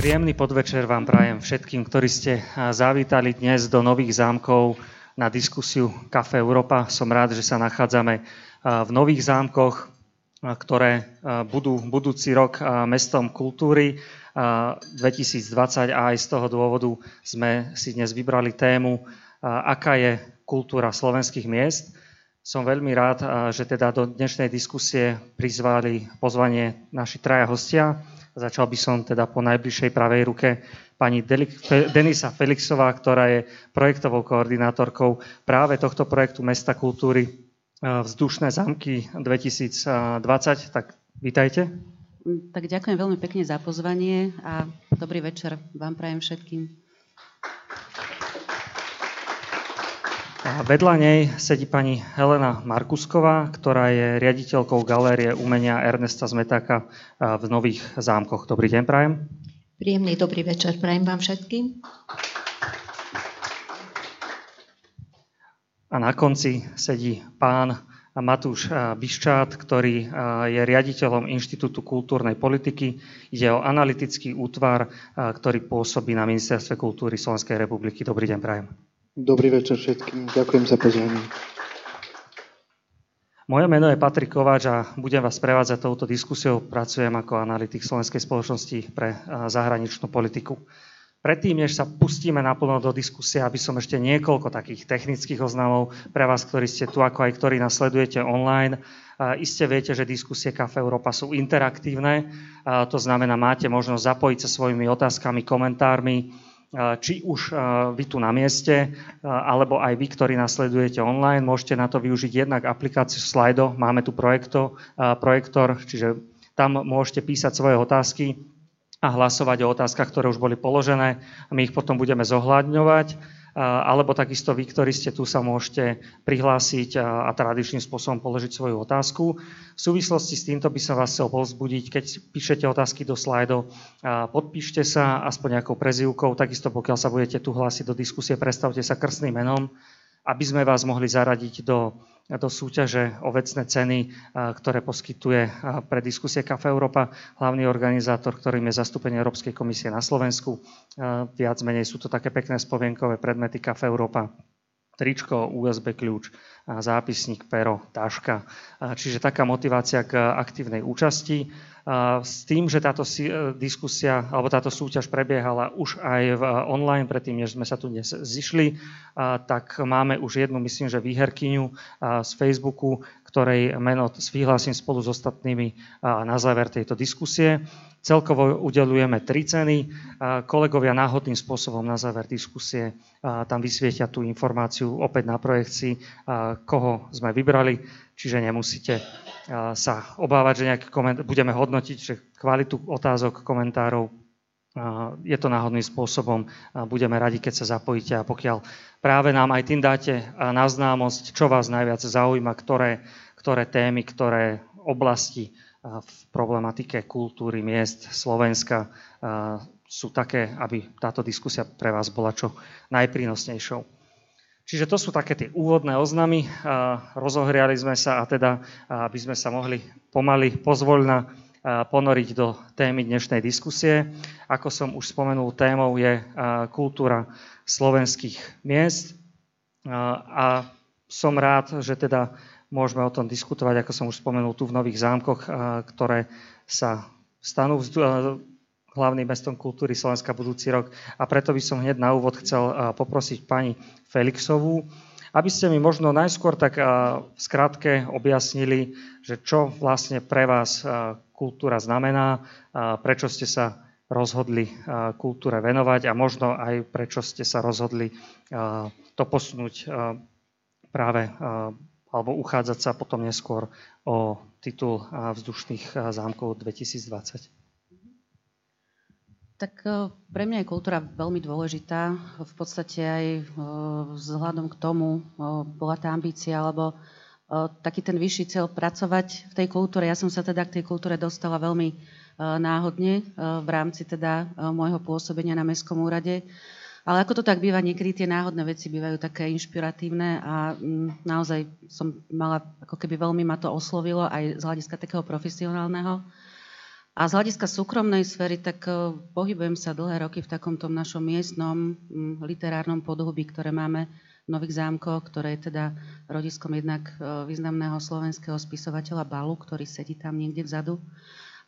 Príjemný podvečer vám prajem všetkým, ktorí ste zavítali dnes do Nových zámkov na diskusiu Kafe Európa. Som rád, že sa nachádzame v Nových zámkoch, ktoré budú budúci rok mestom kultúry 2020 a aj z toho dôvodu sme si dnes vybrali tému, aká je kultúra slovenských miest. Som veľmi rád, že teda do dnešnej diskusie prizvali pozvanie naši traja hostia. Začal by som teda po najbližšej pravej ruke pani Denisa Felixová, ktorá je projektovou koordinátorkou práve tohto projektu Mesta kultúry e, Vzdušné zámky 2020. Tak vítajte. Tak ďakujem veľmi pekne za pozvanie a dobrý večer vám prajem všetkým. A vedľa nej sedí pani Helena Markusková, ktorá je riaditeľkou Galérie umenia Ernesta Zmetáka v Nových zámkoch. Dobrý deň, prajem. Príjemný dobrý večer, prajem vám všetkým. A na konci sedí pán Matúš Biščát, ktorý je riaditeľom Inštitútu kultúrnej politiky. Ide o analytický útvar, ktorý pôsobí na Ministerstve kultúry Slovenskej republiky. Dobrý deň, prajem. Dobrý večer všetkým. Ďakujem za pozvanie. Moje meno je Patrik Kováč a budem vás prevádzať touto diskusiou. Pracujem ako analytik Slovenskej spoločnosti pre zahraničnú politiku. Predtým, než sa pustíme naplno do diskusie, aby som ešte niekoľko takých technických oznamov pre vás, ktorí ste tu, ako aj ktorí nasledujete online. Iste viete, že diskusie Kafe Európa sú interaktívne, to znamená, máte možnosť zapojiť sa svojimi otázkami, komentármi, či už vy tu na mieste, alebo aj vy, ktorí nasledujete online, môžete na to využiť jednak aplikáciu Slido, máme tu projekto, projektor, čiže tam môžete písať svoje otázky a hlasovať o otázkach, ktoré už boli položené. My ich potom budeme zohľadňovať alebo takisto vy, ktorí ste tu, sa môžete prihlásiť a, tradičným spôsobom položiť svoju otázku. V súvislosti s týmto by som vás chcel povzbudiť, keď píšete otázky do slajdov, podpíšte sa aspoň nejakou prezivkou, takisto pokiaľ sa budete tu hlásiť do diskusie, predstavte sa krstným menom, aby sme vás mohli zaradiť do do súťaže o vecné ceny, ktoré poskytuje pre diskusie Kafe Európa hlavný organizátor, ktorým je zastúpenie Európskej komisie na Slovensku. Viac menej sú to také pekné spomienkové predmety Kafe Európa tričko, USB kľúč, zápisník, pero, taška. Čiže taká motivácia k aktívnej účasti. S tým, že táto diskusia alebo táto súťaž prebiehala už aj v online, predtým, než sme sa tu dnes zišli, tak máme už jednu, myslím, že výherkyňu z Facebooku, ktorej meno vyhlásim spolu s ostatnými na záver tejto diskusie. Celkovo udelujeme tri ceny. Kolegovia náhodným spôsobom na záver diskusie tam vysvietia tú informáciu opäť na projekcii, koho sme vybrali, čiže nemusíte sa obávať, že nejaký koment- budeme hodnotiť, že kvalitu otázok, komentárov je to náhodným spôsobom. Budeme radi, keď sa zapojíte a pokiaľ práve nám aj tým dáte na známosť, čo vás najviac zaujíma, ktoré, ktoré témy, ktoré oblasti v problematike kultúry miest Slovenska sú také, aby táto diskusia pre vás bola čo najprínosnejšou. Čiže to sú také tie úvodné oznamy. Rozohriali sme sa a teda, aby sme sa mohli pomaly, pozvoľna ponoriť do témy dnešnej diskusie. Ako som už spomenul, témou je kultúra slovenských miest. A som rád, že teda Môžeme o tom diskutovať, ako som už spomenul, tu v Nových zámkoch, ktoré sa stanú hlavným mestom kultúry Slovenska budúci rok. A preto by som hneď na úvod chcel poprosiť pani Felixovú, aby ste mi možno najskôr tak v skratke objasnili, že čo vlastne pre vás kultúra znamená, prečo ste sa rozhodli kultúre venovať a možno aj prečo ste sa rozhodli to posunúť práve alebo uchádzať sa potom neskôr o titul vzdušných zámkov 2020. Tak e, pre mňa je kultúra veľmi dôležitá. V podstate aj e, vzhľadom k tomu e, bola tá ambícia, alebo taký ten vyšší cieľ pracovať v tej kultúre. Ja som sa teda k tej kultúre dostala veľmi náhodne v rámci teda môjho pôsobenia na Mestskom úrade. Ale ako to tak býva, niekedy tie náhodné veci bývajú také inšpiratívne a mm, naozaj som mala, ako keby veľmi ma to oslovilo aj z hľadiska takého profesionálneho. A z hľadiska súkromnej sféry, tak e, pohybujem sa dlhé roky v takomto našom miestnom literárnom podhubí, ktoré máme v Nových zámkoch, ktoré je teda rodiskom jednak e, významného slovenského spisovateľa Balu, ktorý sedí tam niekde vzadu.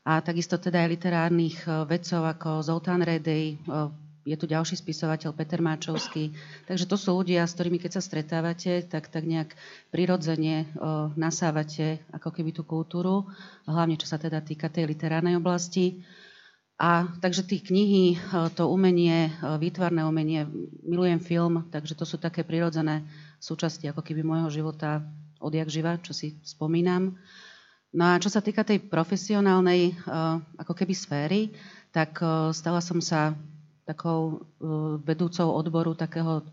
A takisto teda aj literárnych e, vedcov ako Zoltán Redej, je tu ďalší spisovateľ Peter Máčovský. Takže to sú ľudia, s ktorými keď sa stretávate, tak, tak nejak prirodzene o, nasávate ako keby tú kultúru, hlavne čo sa teda týka tej literárnej oblasti. A takže tie knihy, to umenie, výtvarné umenie, milujem film, takže to sú také prirodzené súčasti ako keby môjho života odjak živa, čo si spomínam. No a čo sa týka tej profesionálnej ako keby sféry, tak stala som sa takou uh, vedúcou odboru takého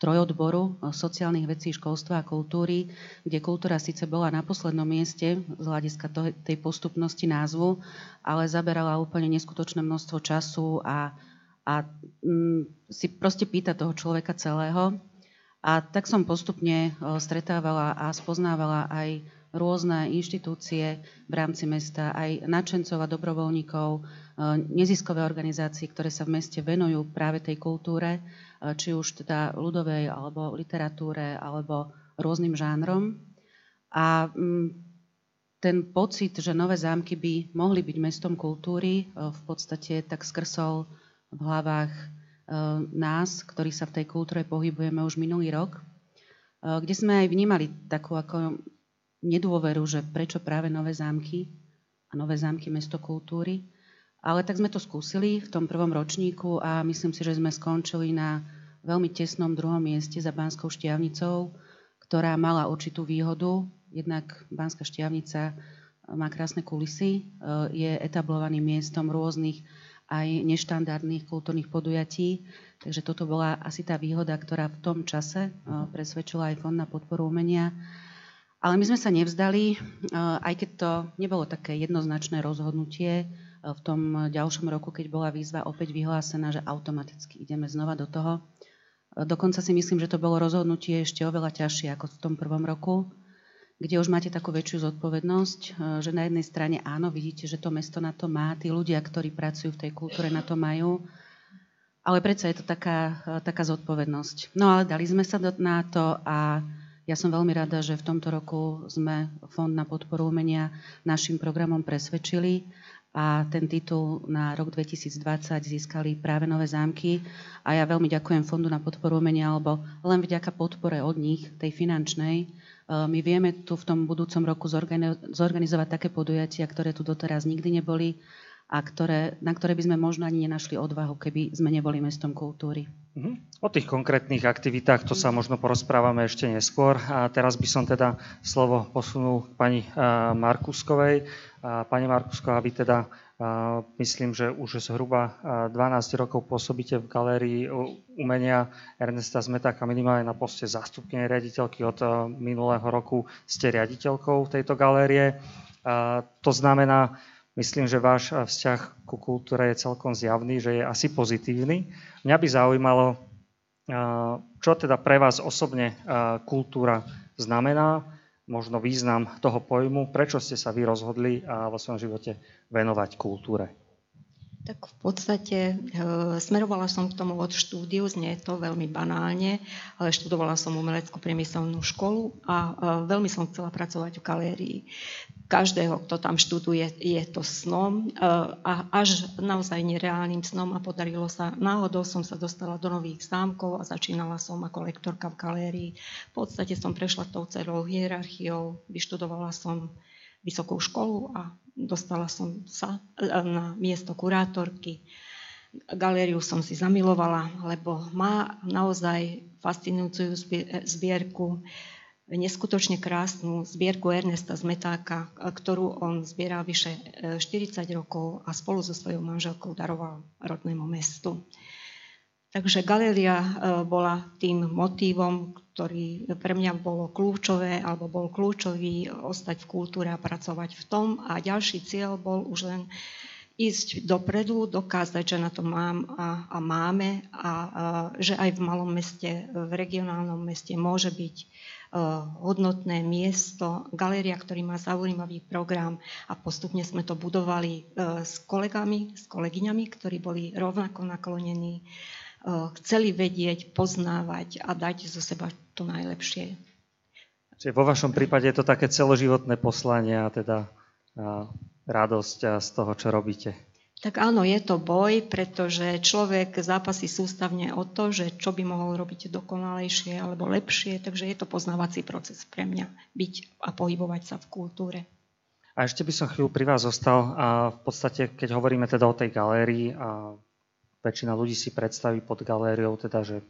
trojodboru uh, sociálnych vecí, školstva a kultúry, kde kultúra síce bola na poslednom mieste z hľadiska tej postupnosti názvu, ale zaberala úplne neskutočné množstvo času a, a mm, si proste pýta toho človeka celého. A tak som postupne uh, stretávala a spoznávala aj rôzne inštitúcie v rámci mesta, aj nadšencov a dobrovoľníkov, e, neziskové organizácie, ktoré sa v meste venujú práve tej kultúre, e, či už teda ľudovej, alebo literatúre, alebo rôznym žánrom. A mm, ten pocit, že nové zámky by mohli byť mestom kultúry, e, v podstate tak skrsol v hlavách nás, ktorí sa v tej kultúre pohybujeme už minulý rok, kde sme aj vnímali takú ako nedôveru, že prečo práve nové zámky a nové zámky mesto kultúry. Ale tak sme to skúsili v tom prvom ročníku a myslím si, že sme skončili na veľmi tesnom druhom mieste za Banskou šťavnicou, ktorá mala určitú výhodu. Jednak Banská šťavnica má krásne kulisy, je etablovaným miestom rôznych aj neštandardných kultúrnych podujatí. Takže toto bola asi tá výhoda, ktorá v tom čase presvedčila aj Fond na podporu umenia ale my sme sa nevzdali, aj keď to nebolo také jednoznačné rozhodnutie v tom ďalšom roku, keď bola výzva opäť vyhlásená, že automaticky ideme znova do toho. Dokonca si myslím, že to bolo rozhodnutie ešte oveľa ťažšie ako v tom prvom roku, kde už máte takú väčšiu zodpovednosť, že na jednej strane áno, vidíte, že to mesto na to má, tí ľudia, ktorí pracujú v tej kultúre, na to majú, ale predsa je to taká, taká zodpovednosť. No ale dali sme sa na to a ja som veľmi rada, že v tomto roku sme Fond na podporu umenia našim programom presvedčili a ten titul na rok 2020 získali práve Nové zámky. A ja veľmi ďakujem Fondu na podporu umenia, lebo len vďaka podpore od nich, tej finančnej, e, my vieme tu v tom budúcom roku zorganizovať také podujatia, ktoré tu doteraz nikdy neboli a ktoré, na ktoré by sme možno ani nenašli odvahu, keby sme neboli mestom kultúry. Mhm. O tých konkrétnych aktivitách to sa možno porozprávame ešte neskôr. A teraz by som teda slovo posunul k pani Markuskovej. Pani Markusková, vy teda myslím, že už zhruba 12 rokov pôsobíte v galérii umenia Ernesta Zmetáka minimálne na poste zástupkyne riaditeľky. Od minulého roku ste riaditeľkou tejto galérie. To znamená, Myslím, že váš eh, vzťah ku kultúre je celkom zjavný, že je asi pozitívny. Mňa by zaujímalo, eh, čo teda pre vás osobne eh, kultúra znamená, možno význam toho pojmu, prečo ste sa vy rozhodli vo svojom živote venovať kultúre. Tak v podstate e, smerovala som k tomu od štúdiu, znie to veľmi banálne, ale študovala som umeleckú priemyselnú školu a e, veľmi som chcela pracovať v galérii každého, kto tam študuje, je to snom e, a až naozaj nereálnym snom a podarilo sa. Náhodou som sa dostala do nových zámkov a začínala som ako lektorka v galérii. V podstate som prešla tou celou hierarchiou, vyštudovala som vysokú školu a dostala som sa e, na miesto kurátorky. Galériu som si zamilovala, lebo má naozaj fascinujúcu zbierku neskutočne krásnu zbierku Ernesta Zmetáka, ktorú on zbieral vyše 40 e, rokov a spolu so svojou manželkou daroval rodnému mestu. Takže galéria e, bola tým motívom, ktorý pre mňa bolo kľúčové, alebo bol kľúčový ostať v kultúre a pracovať v tom. A ďalší cieľ bol už len ísť dopredu, dokázať, že na to mám a, a máme a, a že aj v malom meste, v regionálnom meste môže byť hodnotné miesto, galéria, ktorý má zaujímavý program a postupne sme to budovali s kolegami, s kolegyňami, ktorí boli rovnako naklonení, chceli vedieť, poznávať a dať zo seba to najlepšie. Čiže vo vašom prípade je to také celoživotné poslanie a teda radosť z toho, čo robíte. Tak áno, je to boj, pretože človek zápasí sústavne o to, že čo by mohol robiť dokonalejšie alebo lepšie, takže je to poznávací proces pre mňa byť a pohybovať sa v kultúre. A ešte by som chvíľu pri vás zostal. A v podstate, keď hovoríme teda o tej galérii, a väčšina ľudí si predstaví pod galériou teda, že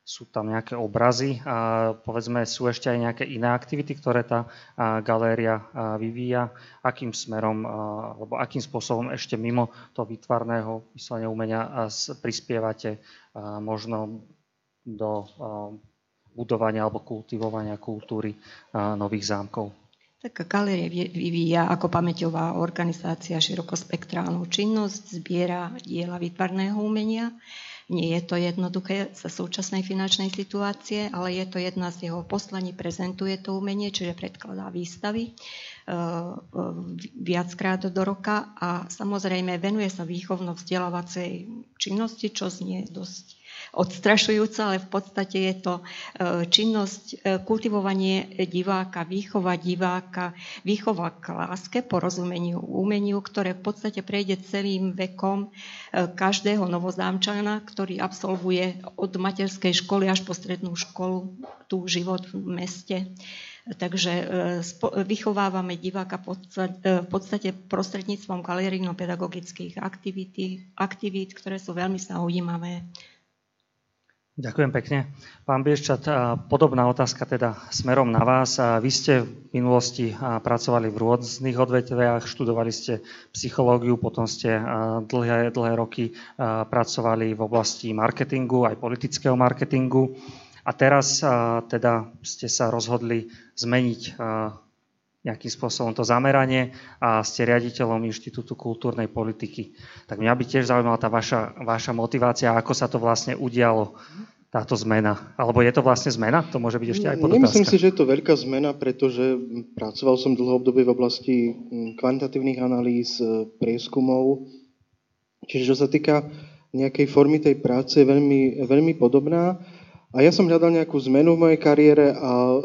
sú tam nejaké obrazy a povedzme sú ešte aj nejaké iné aktivity, ktoré tá galéria vyvíja, akým smerom alebo akým spôsobom ešte mimo toho výtvarného myslenia umenia prispievate možno do budovania alebo kultivovania kultúry nových zámkov. Tak galéria vyvíja ako pamäťová organizácia širokospektrálnu činnosť, zbiera diela výtvarného umenia, nie je to jednoduché za súčasnej finančnej situácie, ale je to jedna z jeho poslaní, prezentuje to umenie, čiže predkladá výstavy e, e, viackrát do roka. A samozrejme venuje sa výchovno-vzdelávacej činnosti, čo znie dosť odstrašujúca, ale v podstate je to e, činnosť, e, kultivovanie diváka, výchova diváka, výchova k láske, porozumeniu, umeniu, ktoré v podstate prejde celým vekom e, každého novozámčana, ktorý absolvuje od materskej školy až po strednú školu tu život v meste. Takže vychovávame diváka v podstate prostredníctvom galerijno-pedagogických aktivít, aktivít, ktoré sú veľmi zaujímavé Ďakujem pekne. Pán Bieščat, podobná otázka teda smerom na vás. Vy ste v minulosti pracovali v rôznych odvetviach, študovali ste psychológiu, potom ste dlhé, dlhé roky pracovali v oblasti marketingu, aj politického marketingu. A teraz teda ste sa rozhodli zmeniť nejakým spôsobom to zameranie a ste riaditeľom Inštitútu kultúrnej politiky. Tak mňa by tiež zaujímala tá vaša, vaša motivácia, ako sa to vlastne udialo, táto zmena. Alebo je to vlastne zmena? To môže byť ešte aj podotázka. Nemyslím si, že je to veľká zmena, pretože pracoval som dlho obdobie v oblasti kvantitatívnych analýz, e, prieskumov. Čiže čo sa týka nejakej formy tej práce, je veľmi, veľmi podobná. A ja som hľadal nejakú zmenu v mojej kariére a e,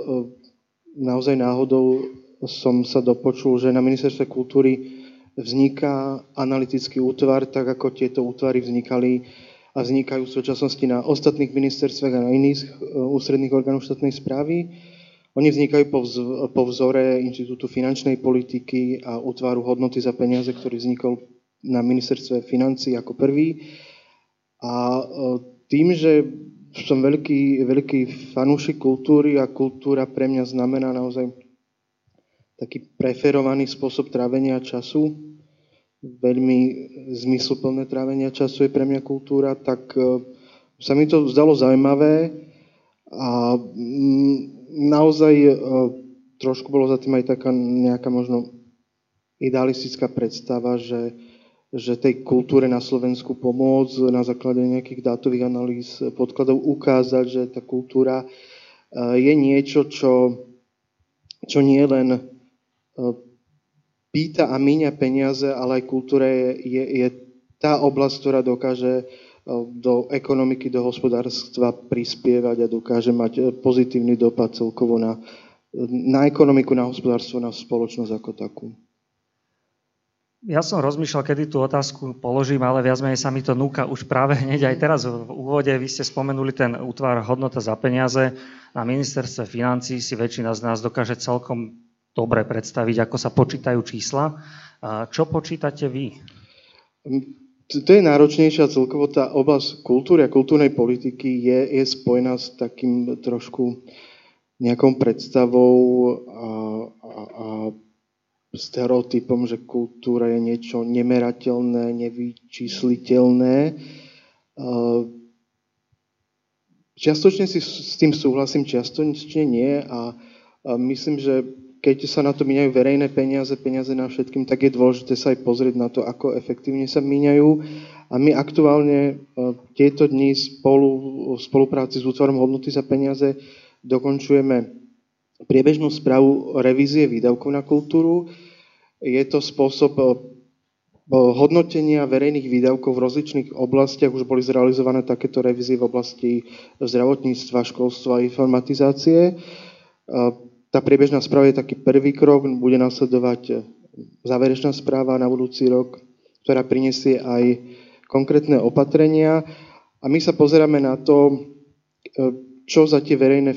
naozaj náhodou som sa dopočul, že na ministerstve kultúry vzniká analytický útvar, tak ako tieto útvary vznikali a vznikajú v súčasnosti na ostatných ministerstvách a na iných e, ústredných orgánov štátnej správy. Oni vznikajú po, vz, po vzore Inštitútu finančnej politiky a útvaru hodnoty za peniaze, ktorý vznikol na ministerstve financí ako prvý. A e, tým, že som veľký, veľký fanúšik kultúry a kultúra pre mňa znamená naozaj taký preferovaný spôsob trávenia času, veľmi zmysluplné trávenia času je pre mňa kultúra, tak e, sa mi to zdalo zaujímavé a mm, naozaj e, trošku bolo za tým aj taká nejaká možno idealistická predstava, že, že tej kultúre na Slovensku pomôcť na základe nejakých dátových analýz podkladov ukázať, že tá kultúra e, je niečo, čo, čo nie len pýta a míňa peniaze, ale aj kultúra je, je, je tá oblasť, ktorá dokáže e, do ekonomiky, do hospodárstva prispievať a dokáže mať e, pozitívny dopad celkovo na, na ekonomiku, na hospodárstvo, na spoločnosť ako takú. Ja som rozmýšľal, kedy tú otázku položím, ale viac menej sa mi to núka už práve hneď aj teraz v úvode. Vy ste spomenuli ten útvar hodnota za peniaze. Na ministerstve financí si väčšina z nás dokáže celkom dobre predstaviť, ako sa počítajú čísla. Čo počítate vy? To je náročnejšia celkovo tá oblasť kultúry a kultúrnej politiky je, je spojená s takým trošku nejakou predstavou a, a, a stereotypom, že kultúra je niečo nemerateľné, nevyčísliteľné. Čiastočne si s tým súhlasím, čiastočne nie a myslím, že keď sa na to míňajú verejné peniaze, peniaze na všetkým, tak je dôležité sa aj pozrieť na to, ako efektívne sa míňajú. A my aktuálne e, tieto dni spolu v spolupráci s útvarom hodnoty za peniaze dokončujeme priebežnú správu revízie výdavkov na kultúru. Je to spôsob hodnotenia verejných výdavkov v rozličných oblastiach. Už boli zrealizované takéto revízie v oblasti zdravotníctva, školstva a informatizácie. Tá priebežná správa je taký prvý krok, bude nasledovať záverečná správa na budúci rok, ktorá prinesie aj konkrétne opatrenia. A my sa pozeráme na to, čo za tie verejné,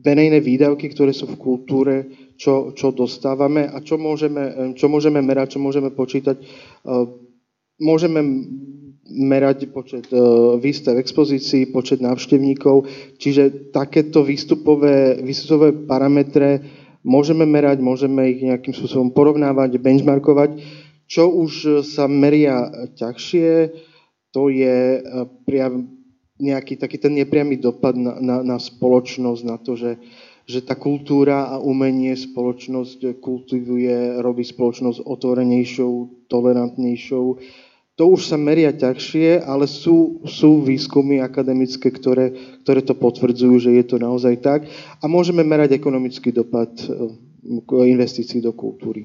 verejné výdavky, ktoré sú v kultúre, čo, čo dostávame a čo môžeme, čo môžeme merať, čo môžeme počítať. Eh, môžeme merať počet eh, výstav expozícií, počet návštevníkov, čiže takéto výstupové, výstupové parametre môžeme merať, môžeme ich nejakým spôsobom porovnávať, benchmarkovať. Čo už sa meria ťažšie, to je eh, priam, nejaký taký ten nepriamy dopad na, na, na spoločnosť, na to, že že tá kultúra a umenie spoločnosť kultivuje, robí spoločnosť otvorenejšou, tolerantnejšou. To už sa meria ťažšie, ale sú, sú výskumy akademické, ktoré, ktoré to potvrdzujú, že je to naozaj tak. A môžeme merať ekonomický dopad eh, investícií do kultúry.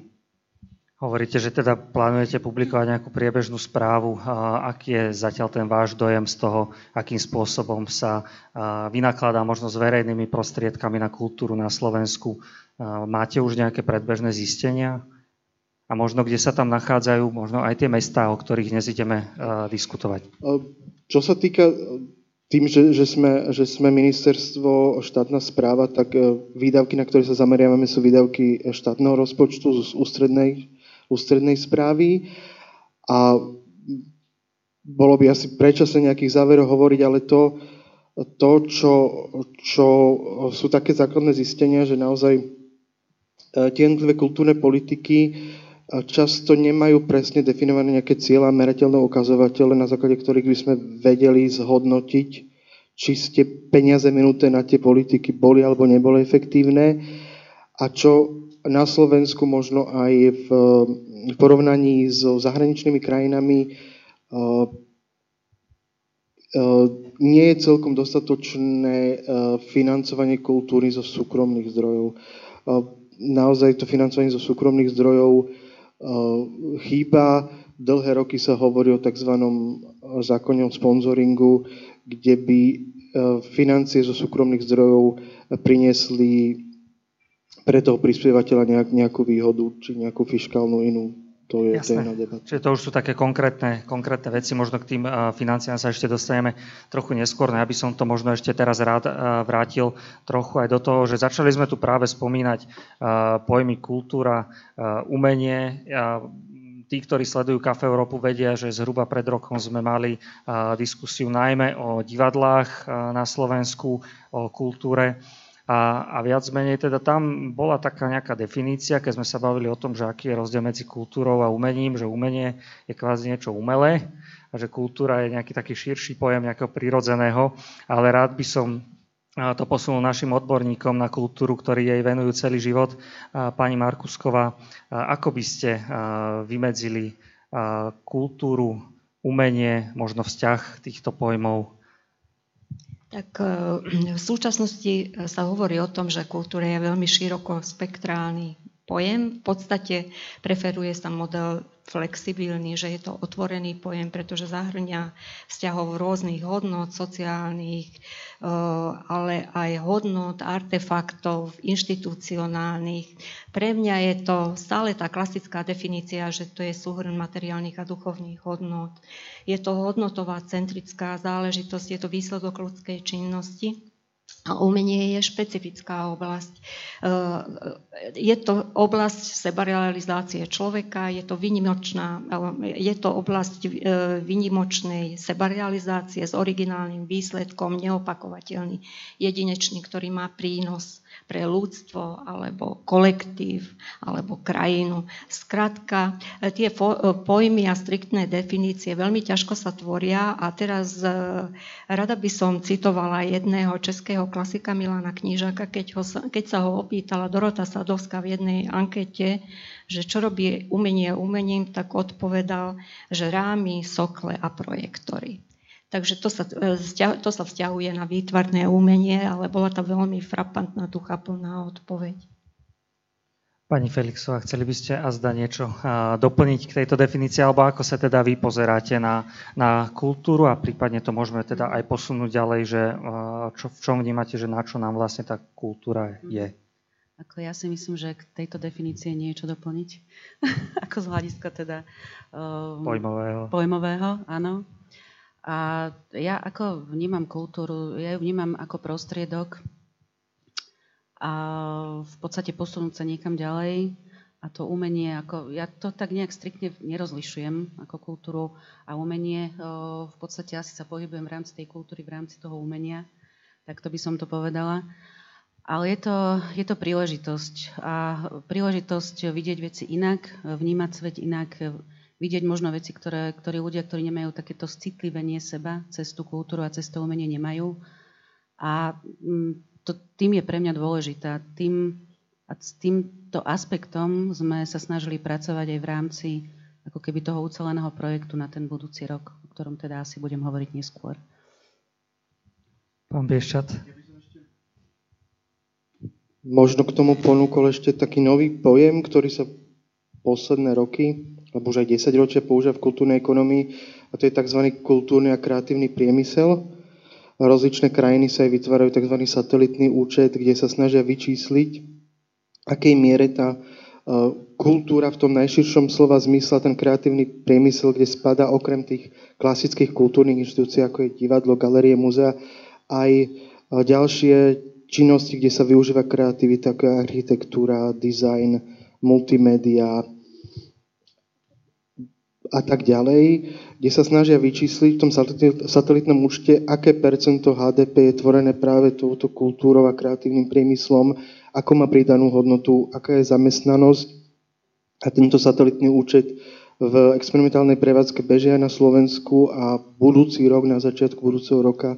Hovoríte, že teda plánujete publikovať nejakú priebežnú správu. Aký je zatiaľ ten váš dojem z toho, akým spôsobom sa vynakladá možno s verejnými prostriedkami na kultúru na Slovensku? Máte už nejaké predbežné zistenia? A možno kde sa tam nachádzajú možno aj tie mestá, o ktorých dnes ideme diskutovať? Čo sa týka tým, že, že, sme, že sme ministerstvo, štátna správa, tak výdavky, na ktoré sa zameriavame, sú výdavky štátneho rozpočtu z ústrednej ústrednej správy a bolo by asi predčasné nejakých záverov hovoriť, ale to, to čo, čo sú také základné zistenia, že naozaj tie jednotlivé kultúrne politiky často nemajú presne definované nejaké cieľa merateľné ukazovatele, na základe ktorých by sme vedeli zhodnotiť, či ste peniaze minuté na tie politiky boli alebo neboli efektívne a čo na Slovensku, možno aj v, porovnaní so zahraničnými krajinami uh, uh, nie je celkom dostatočné uh, financovanie kultúry zo súkromných zdrojov. Naozaj to financovanie zo súkromných zdrojov chýba. Dlhé roky sa hovorí o tzv. zákone sponzoringu, kde by financie zo súkromných zdrojov priniesli pre toho prispievateľa nejak, nejakú výhodu či nejakú fiskálnu inú. To je, Jasné. to je Čiže to už sú také konkrétne, konkrétne veci, možno k tým financiám sa ešte dostaneme trochu neskôr, no ja by som to možno ešte teraz rád vrátil trochu aj do toho, že začali sme tu práve spomínať pojmy kultúra, umenie, tí, ktorí sledujú Kafe Európu, vedia, že zhruba pred rokom sme mali diskusiu najmä o divadlách na Slovensku, o kultúre. A, a viac menej teda tam bola taká nejaká definícia, keď sme sa bavili o tom, že aký je rozdiel medzi kultúrou a umením, že umenie je kvázi niečo umelé a že kultúra je nejaký taký širší pojem nejakého prirodzeného, ale rád by som to posunul našim odborníkom na kultúru, ktorí jej venujú celý život. Pani Markusková, ako by ste vymedzili kultúru, umenie, možno vzťah týchto pojmov tak eh, v súčasnosti eh, sa hovorí o tom, že kultúra je veľmi široko spektrálny pojem. V podstate preferuje sa model flexibilný, že je to otvorený pojem, pretože zahrňa vzťahov rôznych hodnot, sociálnych, e, ale aj hodnot, artefaktov, inštitucionálnych. Pre mňa je to stále tá klasická definícia, že to je súhrn materiálnych a duchovných hodnot. Je to hodnotová centrická záležitosť, je to výsledok ľudskej činnosti umenie je špecifická oblasť. Je to oblasť sebarealizácie človeka, je to, je to oblasť výnimočnej sebarealizácie s originálnym výsledkom, neopakovateľný, jedinečný, ktorý má prínos pre ľudstvo alebo kolektív alebo krajinu. Skrátka, tie pojmy a striktné definície veľmi ťažko sa tvoria a teraz e, rada by som citovala jedného českého klasika Milana Knížaka, keď, ho, keď sa ho opýtala Dorota Sadovská v jednej ankete, že čo robí umenie umením, tak odpovedal, že rámy, sokle a projektory. Takže to sa, e, to sa vzťahuje na výtvarné umenie, ale bola to veľmi frapantná, duchaplná odpoveď. Pani Felixová, chceli by ste azda niečo doplniť k tejto definícii, alebo ako sa teda vy pozeráte na, na kultúru a prípadne to môžeme teda aj posunúť ďalej, že čo, v čom vnímate, že na čo nám vlastne tá kultúra je? Ako ja si myslím, že k tejto definície niečo doplniť. ako z hľadiska teda um, pojmového. pojmového, áno. A ja ako vnímam kultúru, ja ju vnímam ako prostriedok, a v podstate posunúť sa niekam ďalej. A to umenie, ako, ja to tak nejak striktne nerozlišujem ako kultúru a umenie. V podstate asi sa pohybujem v rámci tej kultúry, v rámci toho umenia. Tak to by som to povedala. Ale je to, je to príležitosť. A príležitosť vidieť veci inak, vnímať svet inak, vidieť možno veci, ktoré, ktorí ľudia, ktorí nemajú takéto citlivenie seba cez tú kultúru a cez to umenie nemajú. A mm, to, tým je pre mňa dôležitá. Tým, a s týmto aspektom sme sa snažili pracovať aj v rámci ako keby toho uceleného projektu na ten budúci rok, o ktorom teda asi budem hovoriť neskôr. Pán Bieščat. Možno k tomu ponúkol ešte taký nový pojem, ktorý sa posledné roky, alebo už aj 10 ročia používa v kultúrnej ekonomii, a to je tzv. kultúrny a kreatívny priemysel rozličné krajiny sa aj vytvárajú tzv. satelitný účet, kde sa snažia vyčísliť, akej miere tá e, kultúra v tom najširšom slova zmysle, ten kreatívny priemysel, kde spada okrem tých klasických kultúrnych inštitúcií, ako je divadlo, galerie, múzea, aj e, ďalšie činnosti, kde sa využíva kreativita, ako je architektúra, design, multimédia, a tak ďalej, kde sa snažia vyčísliť v tom satelitnom účte, aké percento HDP je tvorené práve touto kultúrou a kreatívnym priemyslom, ako má pridanú hodnotu, aká je zamestnanosť. A tento satelitný účet v experimentálnej prevádzke bežia na Slovensku a budúci rok, na začiatku budúceho roka,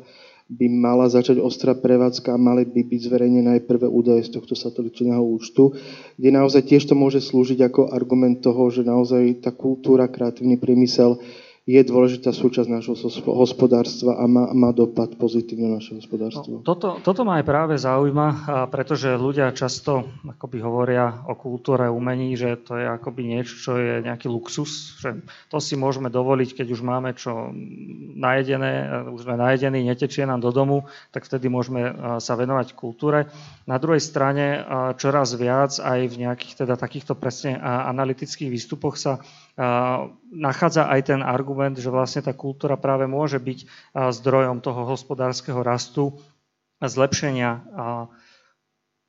by mala začať ostrá prevádzka a mali by byť zverejnené aj prvé údaje z tohto satelitného účtu, kde naozaj tiež to môže slúžiť ako argument toho, že naozaj tá kultúra, kreatívny priemysel je dôležitá súčasť nášho hospodárstva a má, má dopad pozitívne na naše hospodárstvo. No, toto, toto ma aj práve zaujíma, pretože ľudia často akoby hovoria o kultúre, umení, že to je akoby niečo, čo je nejaký luxus, že to si môžeme dovoliť, keď už máme čo najedené, už sme najedení, netečie nám do domu, tak vtedy môžeme sa venovať kultúre. Na druhej strane čoraz viac aj v nejakých teda takýchto presne analytických výstupoch sa nachádza aj ten argument, že vlastne tá kultúra práve môže byť zdrojom toho hospodárskeho rastu zlepšenia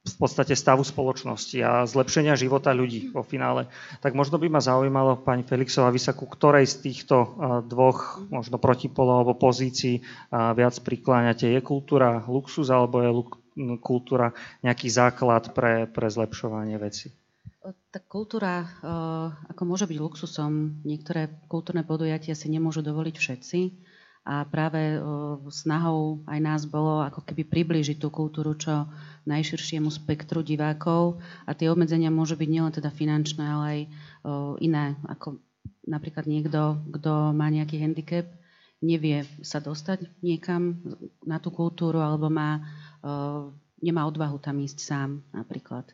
v podstate stavu spoločnosti a zlepšenia života ľudí vo finále. Tak možno by ma zaujímalo, pani Felixová, vy sa ku ktorej z týchto dvoch možno protipolov alebo pozícií viac prikláňate? Je kultúra luxus alebo je kultúra nejaký základ pre, pre zlepšovanie veci? Tak kultúra ako môže byť luxusom. Niektoré kultúrne podujatia si nemôžu dovoliť všetci. A práve snahou aj nás bolo ako keby priblížiť tú kultúru čo najširšiemu spektru divákov. A tie obmedzenia môžu byť nielen teda finančné, ale aj iné. Ako napríklad niekto, kto má nejaký handicap, nevie sa dostať niekam na tú kultúru alebo má, nemá odvahu tam ísť sám napríklad.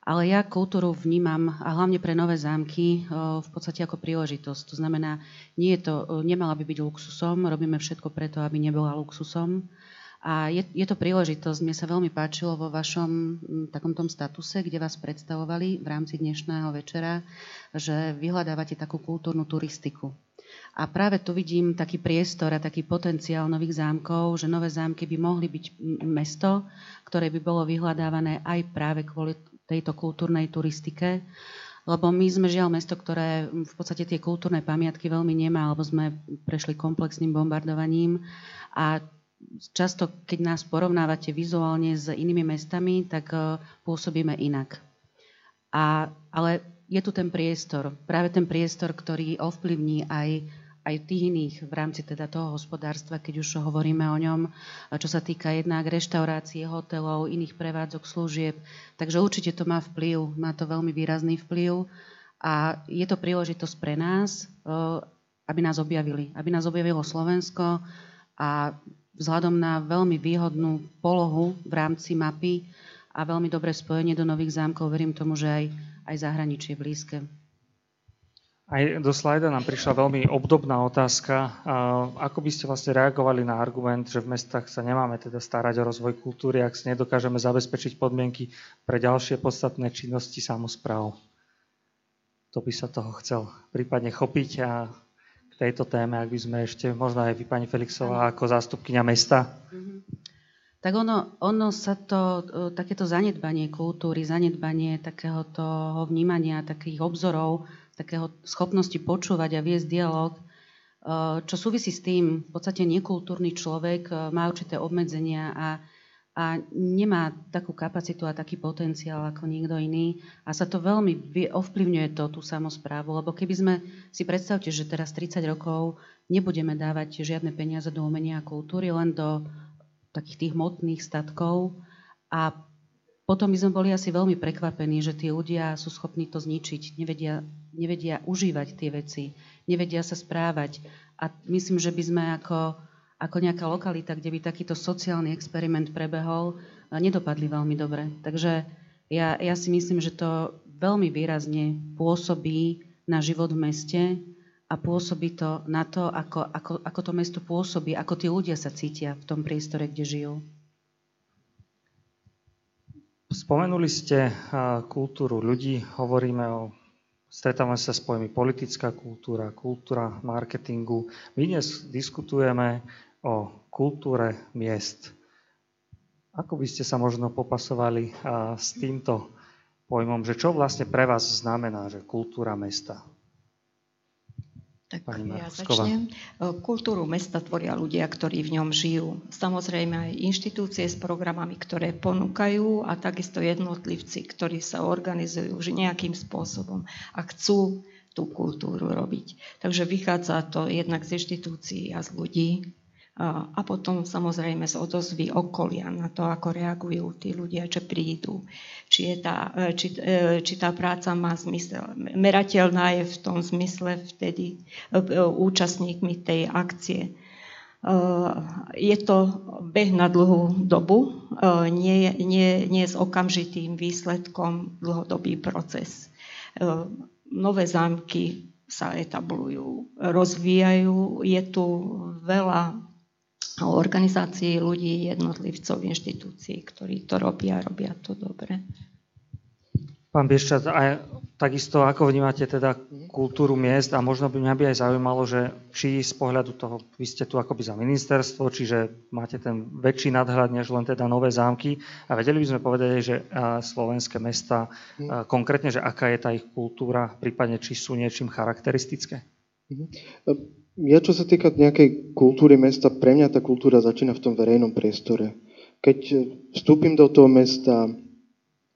Ale ja kultúru vnímam, a hlavne pre nové zámky, v podstate ako príležitosť. To znamená, nie je to, nemala by byť luxusom, robíme všetko preto, aby nebola luxusom. A je, je to príležitosť. Mne sa veľmi páčilo vo vašom takom tom statuse, kde vás predstavovali v rámci dnešného večera, že vyhľadávate takú kultúrnu turistiku. A práve tu vidím taký priestor a taký potenciál nových zámkov, že nové zámky by mohli byť mesto, ktoré by bolo vyhľadávané aj práve kvôli tejto kultúrnej turistike, lebo my sme žiaľ mesto, ktoré v podstate tie kultúrne pamiatky veľmi nemá, alebo sme prešli komplexným bombardovaním a často, keď nás porovnávate vizuálne s inými mestami, tak eh, pôsobíme inak. A, ale je tu ten priestor, práve ten priestor, ktorý ovplyvní aj aj tých iných v rámci teda toho hospodárstva, keď už hovoríme o ňom, čo sa týka jednak reštaurácie, hotelov, iných prevádzok, služieb. Takže určite to má vplyv, má to veľmi výrazný vplyv a je to príležitosť pre nás, aby nás objavili, aby nás objavilo Slovensko, A vzhľadom na veľmi výhodnú polohu v rámci mapy a veľmi dobré spojenie do nových zámkov, verím tomu, že aj, aj zahraničie blízke. Aj do slajda nám prišla veľmi obdobná otázka. Ako by ste vlastne reagovali na argument, že v mestách sa nemáme teda starať o rozvoj kultúry, ak si nedokážeme zabezpečiť podmienky pre ďalšie podstatné činnosti samozpráv? To by sa toho chcel prípadne chopiť a k tejto téme, ak by sme ešte, možno aj vy, pani Felixová, ako zástupkynia mesta. Mm-hmm. Tak ono, ono sa to, e, takéto zanedbanie kultúry, zanedbanie takéhoto vnímania, takých obzorov, takého schopnosti počúvať a viesť dialog, e, čo súvisí s tým, v podstate nekultúrny človek e, má určité obmedzenia a, a nemá takú kapacitu a taký potenciál ako niekto iný. A sa to veľmi ovplyvňuje to, tú samozprávu, lebo keby sme si predstavte, že teraz 30 rokov nebudeme dávať žiadne peniaze do umenia a kultúry, len do takých tých hmotných statkov a potom by sme boli asi veľmi prekvapení, že tí ľudia sú schopní to zničiť, nevedia, nevedia užívať tie veci, nevedia sa správať. A myslím, že by sme ako, ako nejaká lokalita, kde by takýto sociálny experiment prebehol, nedopadli veľmi dobre. Takže ja, ja si myslím, že to veľmi výrazne pôsobí na život v meste a pôsobí to na to, ako, ako, ako to mesto pôsobí, ako tí ľudia sa cítia v tom priestore, kde žijú. Spomenuli ste kultúru ľudí, hovoríme o stretávame sa s pojmy politická kultúra, kultúra marketingu. My dnes diskutujeme o kultúre miest. Ako by ste sa možno popasovali s týmto pojmom, že čo vlastne pre vás znamená, že kultúra mesta? Tak Pani ja začnem. E, kultúru mesta tvoria ľudia, ktorí v ňom žijú. Samozrejme aj inštitúcie s programami, ktoré ponúkajú a takisto jednotlivci, ktorí sa organizujú už nejakým spôsobom a chcú tú kultúru robiť. Takže vychádza to jednak z inštitúcií a z ľudí, a potom samozrejme z odozvy okolia na to, ako reagujú tí ľudia, čo prídu. Či, je tá, e, či, e, či tá práca má zmysel. Merateľná je v tom zmysle vtedy e, účastníkmi tej akcie. Je to beh na dlhú dobu, nie, nie, nie s okamžitým výsledkom dlhodobý proces. Nové zámky sa etablujú, rozvíjajú, je tu veľa organizácií ľudí, jednotlivcov, inštitúcií, ktorí to robia a robia to dobre. Pán Bieščat, aj takisto ako vnímate teda kultúru miest a možno by mňa by aj zaujímalo, že či z pohľadu toho, vy ste tu akoby za ministerstvo, čiže máte ten väčší nadhľad než len teda nové zámky a vedeli by sme povedať, že slovenské mesta, konkrétne, že aká je tá ich kultúra, prípadne či sú niečím charakteristické? Ja čo sa týka nejakej kultúry mesta, pre mňa tá kultúra začína v tom verejnom priestore. Keď vstúpim do toho mesta,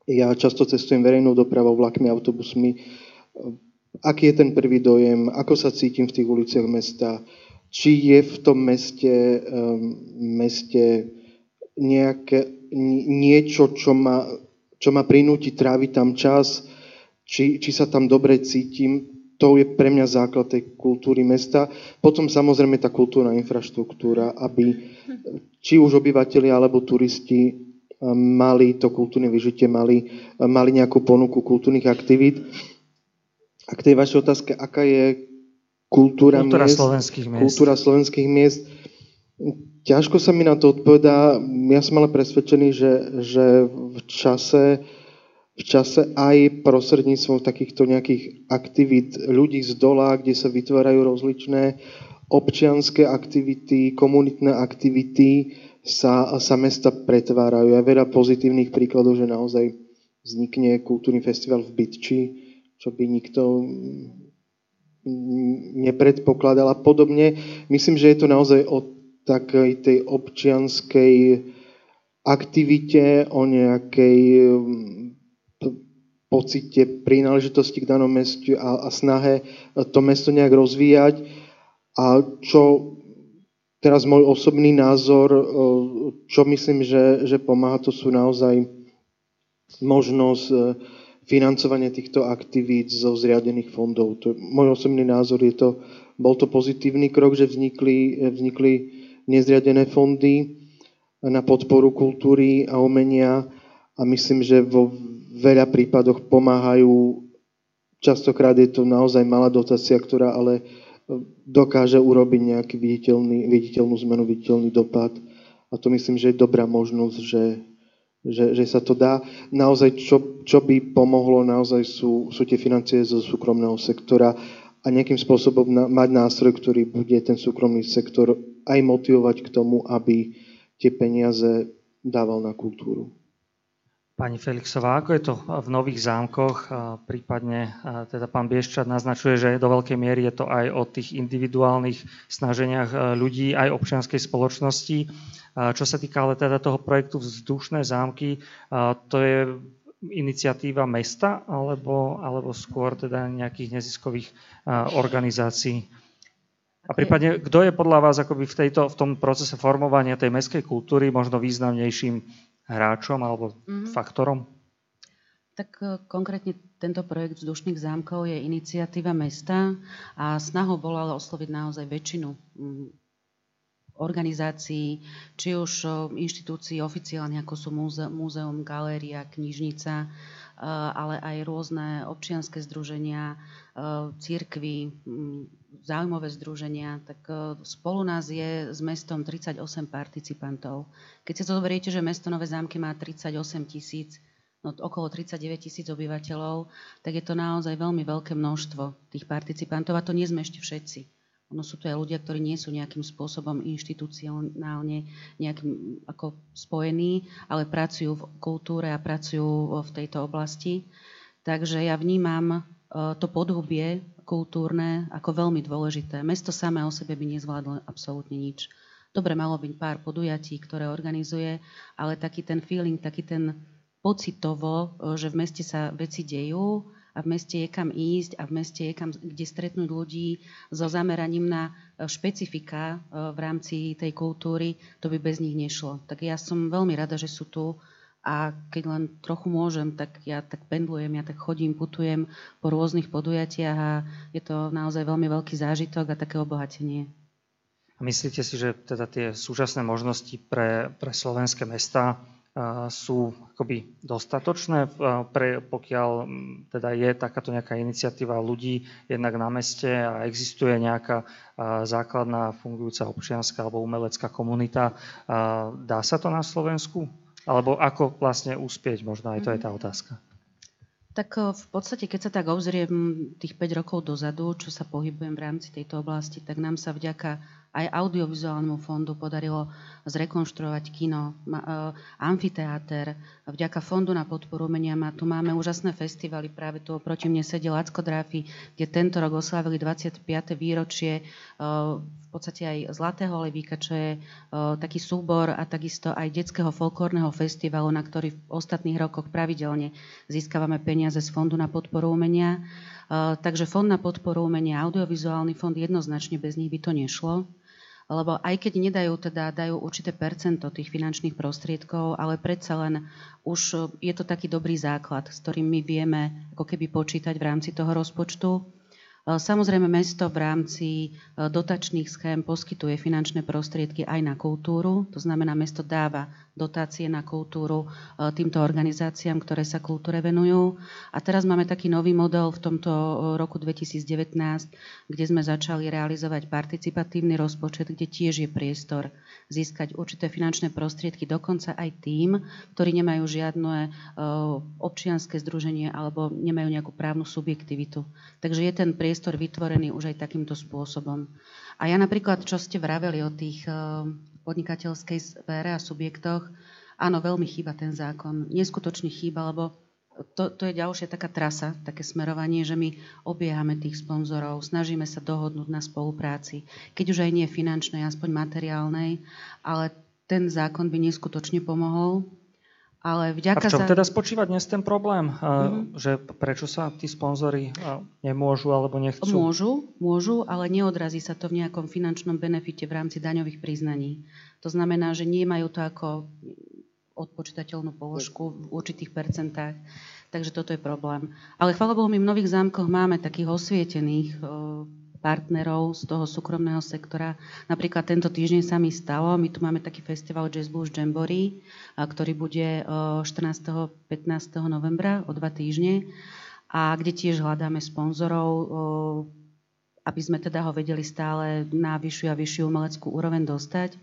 ja často cestujem verejnou dopravou, vlakmi, autobusmi, aký je ten prvý dojem, ako sa cítim v tých uliciach mesta, či je v tom meste, um, meste nejaké, niečo, čo ma, čo ma prinúti tráviť tam čas, či, či sa tam dobre cítim to je pre mňa základ tej kultúry mesta. Potom samozrejme tá kultúrna infraštruktúra, aby či už obyvateľi alebo turisti eh, mali to kultúrne vyžitie, mali, eh, mali nejakú ponuku kultúrnych aktivít. A k tej vašej otázke, aká je kultúra, kultúra miest, slovenských miest? Kultúra slovenských miest. Ťažko sa mi na to odpovedá. Ja som ale presvedčený, že, že v čase v čase aj prostredníctvom takýchto nejakých aktivít ľudí z dola, kde sa vytvárajú rozličné občianské aktivity, komunitné aktivity, sa, sa mesta pretvárajú. Ja veľa pozitívnych príkladov, že naozaj vznikne kultúrny festival v Bytči, čo by nikto nepredpokladal a podobne. Myslím, že je to naozaj o takej tej občianskej aktivite, o nejakej pocite príležitosti k danom mestu a, a snahe to mesto nejak rozvíjať. A čo teraz môj osobný názor, čo myslím, že, že pomáha, to sú naozaj možnosť e, financovania týchto aktivít zo zriadených fondov. To, môj osobný názor je to, bol to pozitívny krok, že vznikli, vznikli nezriadené fondy na podporu kultúry a umenia a myslím, že vo veľa prípadoch pomáhajú. Častokrát je to naozaj malá dotácia, ktorá ale dokáže urobiť nejaký viditeľný, viditeľnú zmenu, viditeľný dopad. A to myslím, že je dobrá možnosť, že, že, že sa to dá. Naozaj, čo, čo by pomohlo, naozaj sú, sú tie financie zo súkromného sektora a nejakým spôsobom na, mať nástroj, ktorý bude ten súkromný sektor aj motivovať k tomu, aby tie peniaze dával na kultúru. Pani Felixová, ako je to v nových zámkoch? Prípadne teda pán Bieščat naznačuje, že do veľkej miery je to aj o tých individuálnych snaženiach ľudí, aj občianskej spoločnosti. Čo sa týka ale teda toho projektu Vzdušné zámky, to je iniciatíva mesta alebo, alebo skôr teda nejakých neziskových organizácií? A prípadne, kto je podľa vás akoby v, tejto, v tom procese formovania tej mestskej kultúry možno významnejším hráčom alebo mm-hmm. faktorom? Tak e, konkrétne tento projekt vzdušných zámkov je iniciatíva mesta a snahou bola osloviť naozaj väčšinu mm, organizácií, či už e, inštitúcií oficiálne, ako sú múzeum, galéria, knižnica, Eh, ale aj rôzne občianské združenia, církvy, mm, záujmové združenia, tak eh, spolu nás je s mestom 38 participantov. Keď to zoberiete, že mesto Nové zámky má 38 tisíc, no, okolo 39 tisíc obyvateľov, tak je to naozaj veľmi veľké množstvo tých participantov a to nie sme ešte všetci. Ono sú to aj ľudia, ktorí nie sú nejakým spôsobom inštitucionálne nejakým ako spojení, ale pracujú v kultúre a pracujú v tejto oblasti. Takže ja vnímam e, to podhubie kultúrne ako veľmi dôležité. Mesto samé o sebe by nezvládlo absolútne nič. Dobre, malo byť pár podujatí, ktoré organizuje, ale taký ten feeling, taký ten pocitovo, e, že v meste sa veci dejú, a v meste je kam ísť a v meste je kam, kde stretnúť ľudí so zameraním na e, špecifika e, v rámci tej kultúry, to by bez nich nešlo. Tak ja som veľmi rada, že sú tu a keď len trochu môžem, tak ja tak pendlujem, ja tak chodím, putujem po rôznych podujatiach a je to naozaj veľmi veľký zážitok a také obohatenie. A myslíte si, že teda tie súčasné možnosti pre, pre slovenské mesta sú akoby dostatočné, pre, pokiaľ teda je takáto nejaká iniciatíva ľudí jednak na meste a existuje nejaká základná fungujúca občianská alebo umelecká komunita. Dá sa to na Slovensku? Alebo ako vlastne uspieť? Možno aj to je tá otázka. Tak v podstate, keď sa tak obzriem tých 5 rokov dozadu, čo sa pohybujem v rámci tejto oblasti, tak nám sa vďaka aj audiovizuálnemu fondu podarilo zrekonštruovať kino, e, amfiteáter. Vďaka Fondu na podporu umenia tu máme úžasné festivaly. Práve tu oproti mne sedie Lacko Dráfy, kde tento rok oslávili 25. výročie e, v podstate aj Zlatého levíka, čo je e, taký súbor a takisto aj detského folklórneho festivalu, na ktorý v ostatných rokoch pravidelne získavame peniaze z Fondu na podporu umenia. Takže Fond na podporu umenia, audiovizuálny fond, jednoznačne bez nich by to nešlo lebo aj keď nedajú, teda dajú určité percento tých finančných prostriedkov, ale predsa len už je to taký dobrý základ, s ktorým my vieme ako keby počítať v rámci toho rozpočtu. E, samozrejme, mesto v rámci e, dotačných schém poskytuje finančné prostriedky aj na kultúru. To znamená, mesto dáva dotácie na kultúru e, týmto organizáciám, ktoré sa kultúre venujú. A teraz máme taký nový model v tomto e, roku 2019, kde sme začali realizovať participatívny rozpočet, kde tiež je priestor získať určité finančné prostriedky, dokonca aj tým, ktorí nemajú žiadne e, občianske združenie alebo nemajú nejakú právnu subjektivitu. Takže je ten priestor vytvorený už aj takýmto spôsobom. A ja napríklad, čo ste vraveli o tých podnikateľskej sfére a subjektoch, áno, veľmi chýba ten zákon. Neskutočne chýba, lebo to, to je ďalšia taká trasa, také smerovanie, že my obiehame tých sponzorov, snažíme sa dohodnúť na spolupráci, keď už aj nie finančnej, aspoň materiálnej, ale ten zákon by neskutočne pomohol ale vďaka a v čom za... teda spočíva dnes ten problém? Mm-hmm. Že prečo sa tí sponzory nemôžu alebo nechcú? Môžu, môžu, ale neodrazí sa to v nejakom finančnom benefite v rámci daňových priznaní. To znamená, že nie majú to ako odpočítateľnú položku v určitých percentách. Takže toto je problém. Ale chvála Bohu, my v Nových zámkoch máme takých osvietených partnerov z toho súkromného sektora. Napríklad tento týždeň sa mi stalo, my tu máme taký festival Jazz Blues Jamboree, ktorý bude 14. 15. novembra o dva týždne a kde tiež hľadáme sponzorov, aby sme teda ho vedeli stále na vyššiu a vyššiu umeleckú úroveň dostať.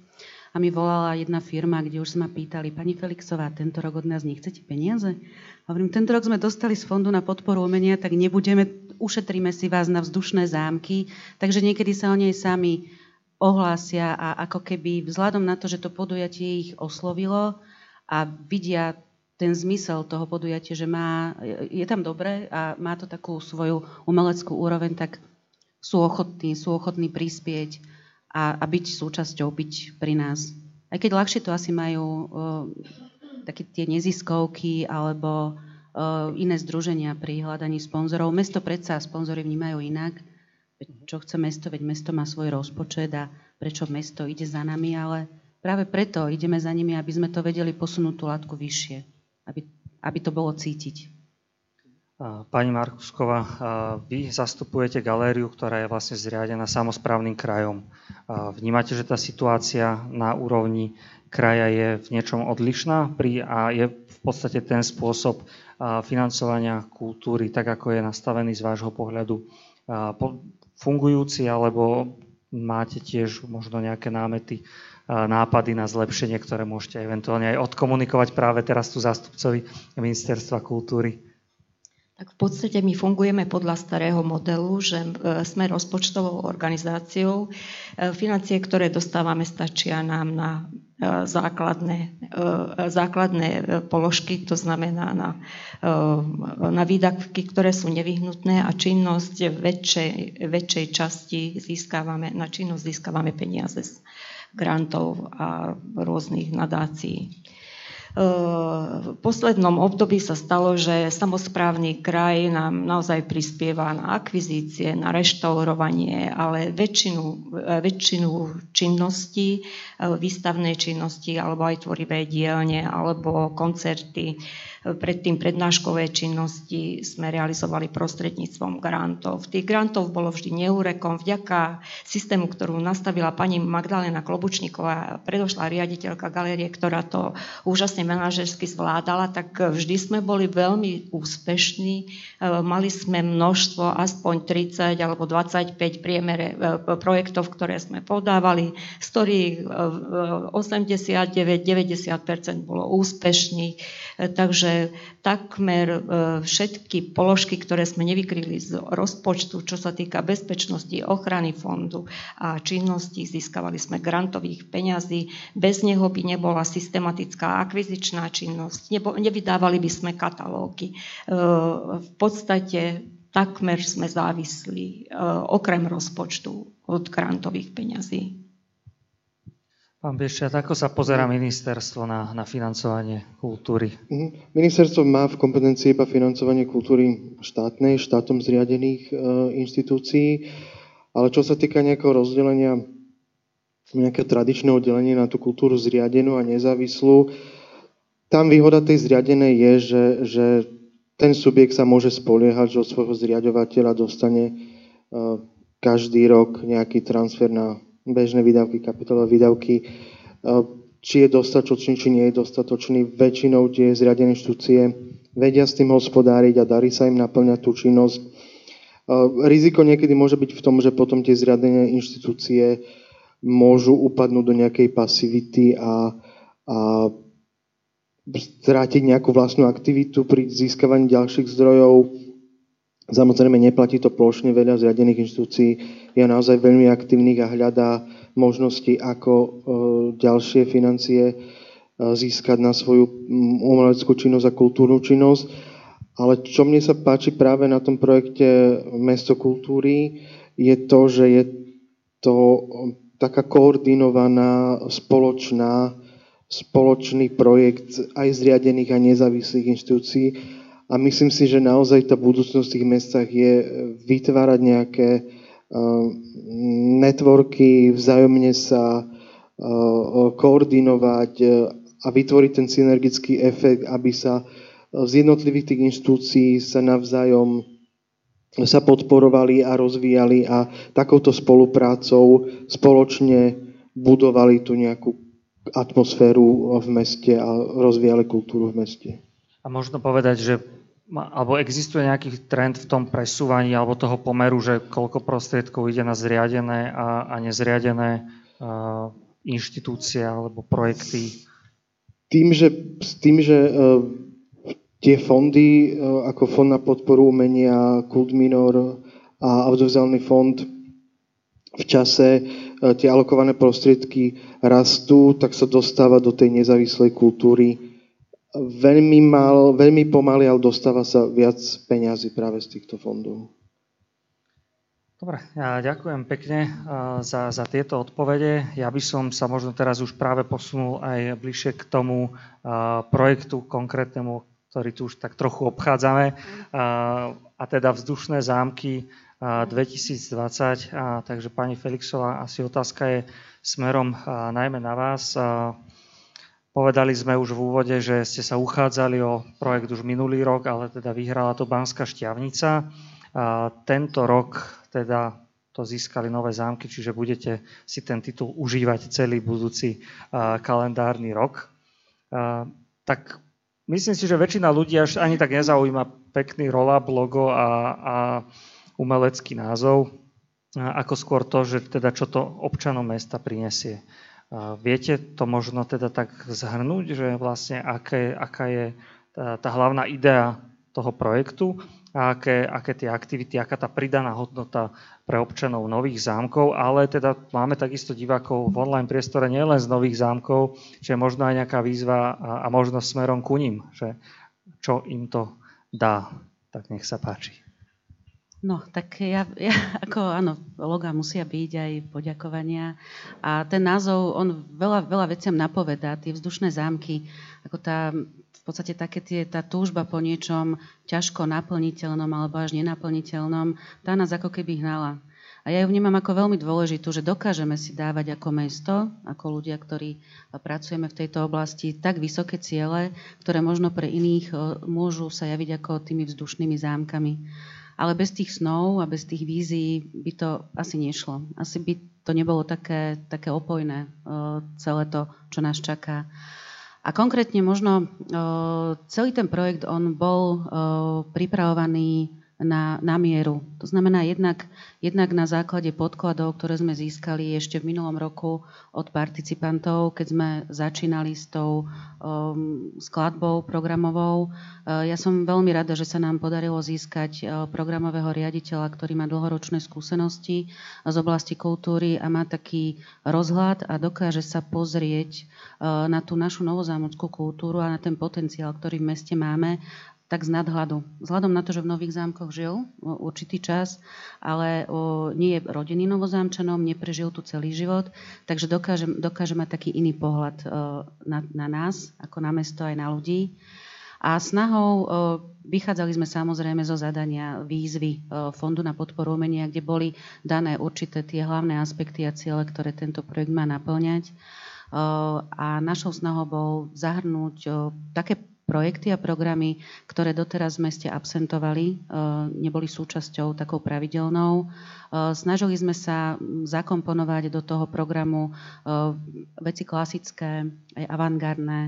A mi volala jedna firma, kde už sa ma pýtali, pani Felixová, tento rok od nás nechcete peniaze? A hovorím, tento rok sme dostali z Fondu na podporu umenia, tak nebudeme, ušetríme si vás na vzdušné zámky, takže niekedy sa o nej sami ohlásia a ako keby vzhľadom na to, že to podujatie ich oslovilo a vidia ten zmysel toho podujatia, že má, je tam dobre a má to takú svoju umeleckú úroveň, tak sú ochotní, sú ochotní prispieť a, a byť súčasťou, byť pri nás. Aj keď ľahšie to asi majú uh, také tie neziskovky alebo uh, iné združenia pri hľadaní sponzorov. Mesto predsa sponzory vnímajú inak. Čo chce mesto, veď mesto má svoj rozpočet a prečo mesto ide za nami, ale práve preto ideme za nimi, aby sme to vedeli posunúť tú látku vyššie, aby, aby to bolo cítiť. Pani Markusková, vy zastupujete galériu, ktorá je vlastne zriadená samozprávnym krajom. Vnímate, že tá situácia na úrovni kraja je v niečom odlišná pri, a je v podstate ten spôsob financovania kultúry, tak ako je nastavený z vášho pohľadu, fungujúci, alebo máte tiež možno nejaké námety, nápady na zlepšenie, ktoré môžete eventuálne aj odkomunikovať práve teraz tu zástupcovi Ministerstva kultúry? Tak v podstate my fungujeme podľa starého modelu, že e, sme rozpočtovou organizáciou. E, financie, ktoré dostávame, stačia nám na e, základné, základné položky, to znamená na, na výdavky, ktoré sú nevyhnutné a činnosť väčšej, väčšej časti získávame, na činnosť získávame peniaze z grantov a rôznych nadácií. V poslednom období sa stalo, že samozprávny kraj nám naozaj prispieva na akvizície, na reštaurovanie, ale väčšinu, väčšinu činností, výstavnej činnosti alebo aj tvorivé dielne alebo koncerty Predtým prednáškové činnosti sme realizovali prostredníctvom grantov. Tých grantov bolo vždy neúrekom. Vďaka systému, ktorú nastavila pani Magdalena Klobučníková, predošla riaditeľka galérie, ktorá to úžasne manažersky zvládala, tak vždy sme boli veľmi úspešní. E, mali sme množstvo, aspoň 30 alebo 25 priemere e, projektov, ktoré sme podávali, z ktorých 89-90% e, bolo úspešných. Takže takmer e, všetky položky, ktoré sme nevykryli z rozpočtu, čo sa týka bezpečnosti, ochrany fondu a činnosti, získavali sme grantových peňazí. Bez neho by nebola systematická akvizičná činnosť, nebo, nevydávali by sme katalógy. E, v podstate takmer sme závislí e, okrem rozpočtu od grantových peňazí. Pán Biešťat, ako sa pozera ministerstvo na, na financovanie kultúry? Mhm. Ministerstvo má v kompetencii iba financovanie kultúry štátnej, štátom zriadených e, inštitúcií, ale čo sa týka nejakého rozdelenia, nejakého tradičného delenia na tú kultúru zriadenú a nezávislú, tam výhoda tej zriadenej je, že, že ten subjekt sa môže spoliehať, že od svojho zriadovateľa dostane e, každý rok nejaký transfer na bežné výdavky, kapitolové výdavky, e, či je dostatočný, či nie je dostatočný. Väčšinou tie zriadené inštitúcie vedia s tým hospodáriť a darí sa im naplňať tú činnosť. E, riziko niekedy môže byť v tom, že potom tie zriadené inštitúcie môžu upadnúť do nejakej pasivity a, a strátiť nejakú vlastnú aktivitu pri získavaní ďalších zdrojov. Samozrejme, neplatí to plošne veľa zriadených inštitúcií je naozaj veľmi aktívnych a hľadá možnosti, ako e, ďalšie financie e, získať na svoju umeleckú činnosť a kultúrnu činnosť. Ale čo mne sa páči práve na tom projekte Mesto kultúry, je to, že je to taká koordinovaná, spoločná, spoločný projekt aj zriadených a nezávislých inštitúcií. A myslím si, že naozaj tá budúcnosť v tých mestách je vytvárať nejaké Ehm, networky, vzájomne sa ehm, koordinovať a vytvoriť ten synergický efekt, aby sa z jednotlivých tých inštitúcií sa navzájom sa podporovali a rozvíjali a takouto spoluprácou spoločne budovali tú nejakú atmosféru v meste a rozvíjali kultúru v meste. A možno povedať, že alebo existuje nejaký trend v tom presúvaní alebo toho pomeru, že koľko prostriedkov ide na zriadené a, a nezriadené uh, inštitúcie alebo projekty? Tým, že, tým, že uh, tie fondy uh, ako Fond na podporu umenia, Kult Minor a Audiovizuálny fond v čase uh, tie alokované prostriedky rastú, tak sa dostáva do tej nezávislej kultúry veľmi, mal, veľmi pomaly, ale dostáva sa viac peňazí práve z týchto fondov. Dobre, ja ďakujem pekne za, za tieto odpovede. Ja by som sa možno teraz už práve posunul aj bližšie k tomu projektu konkrétnemu, ktorý tu už tak trochu obchádzame, a teda vzdušné zámky 2020. Takže pani Felixová, asi otázka je smerom najmä na vás. Povedali sme už v úvode, že ste sa uchádzali o projekt už minulý rok, ale teda vyhrala to Banská šťavnica. A tento rok teda to získali nové zámky, čiže budete si ten titul užívať celý budúci kalendárny rok. A, tak myslím si, že väčšina ľudí až ani tak nezaujíma pekný roll-up, logo a, a umelecký názov, ako skôr to, že teda čo to občanom mesta prinesie. Viete to možno teda tak zhrnúť, že vlastne aké, aká je tá, tá hlavná idea toho projektu a aké, aké tie aktivity, aká tá pridaná hodnota pre občanov nových zámkov, ale teda máme takisto divákov v online priestore nielen z nových zámkov, že možno aj nejaká výzva a, a možnosť smerom ku ním, že čo im to dá. Tak nech sa páči. No, tak ja, ja ako áno, loga musia byť aj poďakovania. A ten názov, on veľa, veľa veciam napovedá, tie vzdušné zámky, ako tá, v podstate také tie, tá túžba po niečom ťažko naplniteľnom alebo až nenaplniteľnom, tá nás ako keby hnala. A ja ju vnímam ako veľmi dôležitú, že dokážeme si dávať ako mesto, ako ľudia, ktorí pracujeme v tejto oblasti, tak vysoké ciele, ktoré možno pre iných môžu sa javiť ako tými vzdušnými zámkami. Ale bez tých snov a bez tých vízií by to asi nešlo. Asi by to nebolo také, také opojné, celé to, čo nás čaká. A konkrétne možno celý ten projekt, on bol pripravovaný na, na mieru. To znamená jednak, jednak na základe podkladov, ktoré sme získali ešte v minulom roku od participantov, keď sme začínali s tou um, skladbou programovou. Uh, ja som veľmi rada, že sa nám podarilo získať uh, programového riaditeľa, ktorý má dlhoročné skúsenosti z oblasti kultúry a má taký rozhľad a dokáže sa pozrieť uh, na tú našu novozámockú kultúru a na ten potenciál, ktorý v meste máme tak z nadhľadu. Vzhľadom na to, že v Nových zámkoch žil určitý čas, ale nie je rodený novozámčanom, neprežil tu celý život, takže dokáže, dokáže mať taký iný pohľad na, na nás, ako na mesto aj na ľudí. A snahou vychádzali sme samozrejme zo zadania výzvy Fondu na podporu umenia, kde boli dané určité tie hlavné aspekty a ciele, ktoré tento projekt má naplňať. A našou snahou bol zahrnúť také projekty a programy, ktoré doteraz v meste absentovali, e, neboli súčasťou takou pravidelnou. E, snažili sme sa zakomponovať do toho programu e, veci klasické, aj avantgardné,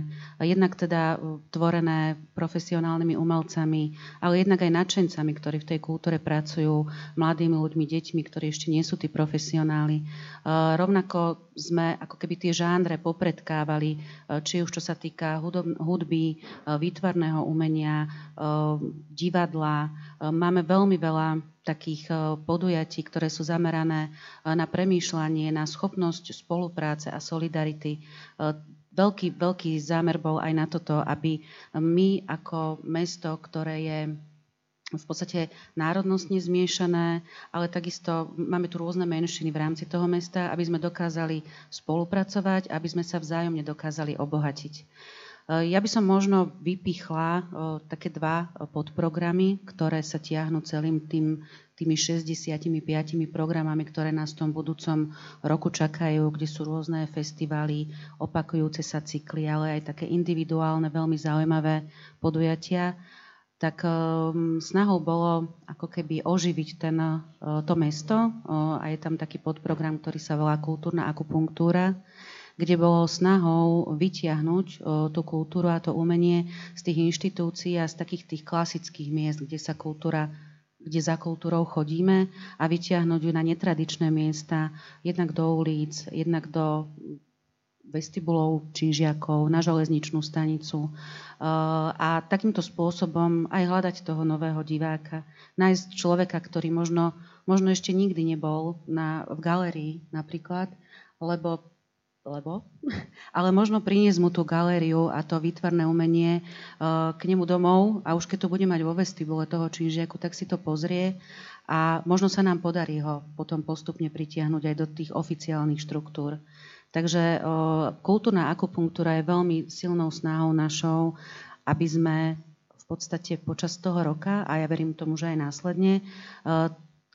jednak teda tvorené profesionálnymi umelcami, ale jednak aj nadšencami, ktorí v tej kultúre pracujú, mladými ľuďmi, deťmi, ktorí ešte nie sú tí profesionáli. Rovnako sme ako keby tie žánre popredkávali, či už čo sa týka hudby, výtvarného umenia, divadla. Máme veľmi veľa takých podujatí, ktoré sú zamerané na premýšľanie, na schopnosť spolupráce a solidarity. Veľký, veľký zámer bol aj na toto, aby my ako mesto, ktoré je v podstate národnostne zmiešané, ale takisto máme tu rôzne menšiny v rámci toho mesta, aby sme dokázali spolupracovať, aby sme sa vzájomne dokázali obohatiť. Eh, ja by som možno vypichla eh, také dva eh, podprogramy, ktoré sa tiahnu celým tým, tými 65 programami, ktoré nás v tom budúcom roku čakajú, kde sú rôzne festivály, opakujúce sa cykly, ale aj také individuálne, veľmi zaujímavé podujatia. tak snahou bolo ako keby oživiť ten, to mesto a je tam taký podprogram, ktorý sa volá Kultúrna akupunktúra, kde bolo snahou vytiahnuť tú kultúru a to umenie z tých inštitúcií a z takých tých klasických miest, kde sa kultúra kde za kultúrou chodíme a vyťahnuť ju na netradičné miesta, jednak do ulic, jednak do vestibulov čížiakov, na železničnú stanicu a takýmto spôsobom aj hľadať toho nového diváka. Nájsť človeka, ktorý možno, možno ešte nikdy nebol na, v galerii napríklad, lebo lebo, ale možno priniesť mu tú galériu a to výtvarné umenie uh, k nemu domov a už keď to bude mať vo vestibule toho činžiaku, tak si to pozrie a možno sa nám podarí ho potom postupne pritiahnuť aj do tých oficiálnych štruktúr. Takže uh, kultúrna akupunktúra je veľmi silnou snahou našou, aby sme v podstate počas toho roka, a ja verím tomu, že aj následne, uh,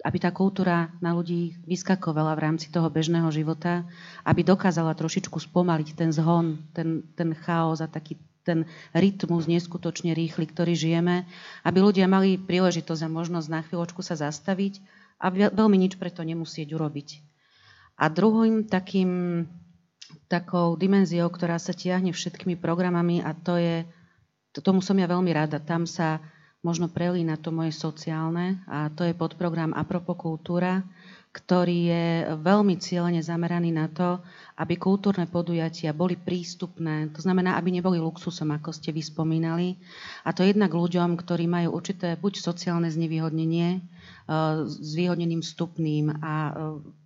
aby tá kultúra na ľudí vyskakovala v rámci toho bežného života, aby dokázala trošičku spomaliť ten zhon, ten, ten chaos a taký ten rytmus neskutočne rýchly, ktorý žijeme, aby ľudia mali príležitosť a možnosť na chvíľočku sa zastaviť a veľmi nič preto nemusieť urobiť. A druhým takým, takou dimenziou, ktorá sa tiahne všetkými programami a to je, tomu som ja veľmi rada, tam sa možno prelína to moje sociálne a to je podprogram Apropo kultúra, ktorý je veľmi cieľene zameraný na to, aby kultúrne podujatia boli prístupné, to znamená, aby neboli luxusom, ako ste vyspomínali. A to jednak ľuďom, ktorí majú určité buď sociálne znevýhodnenie, s výhodneným stupným a e,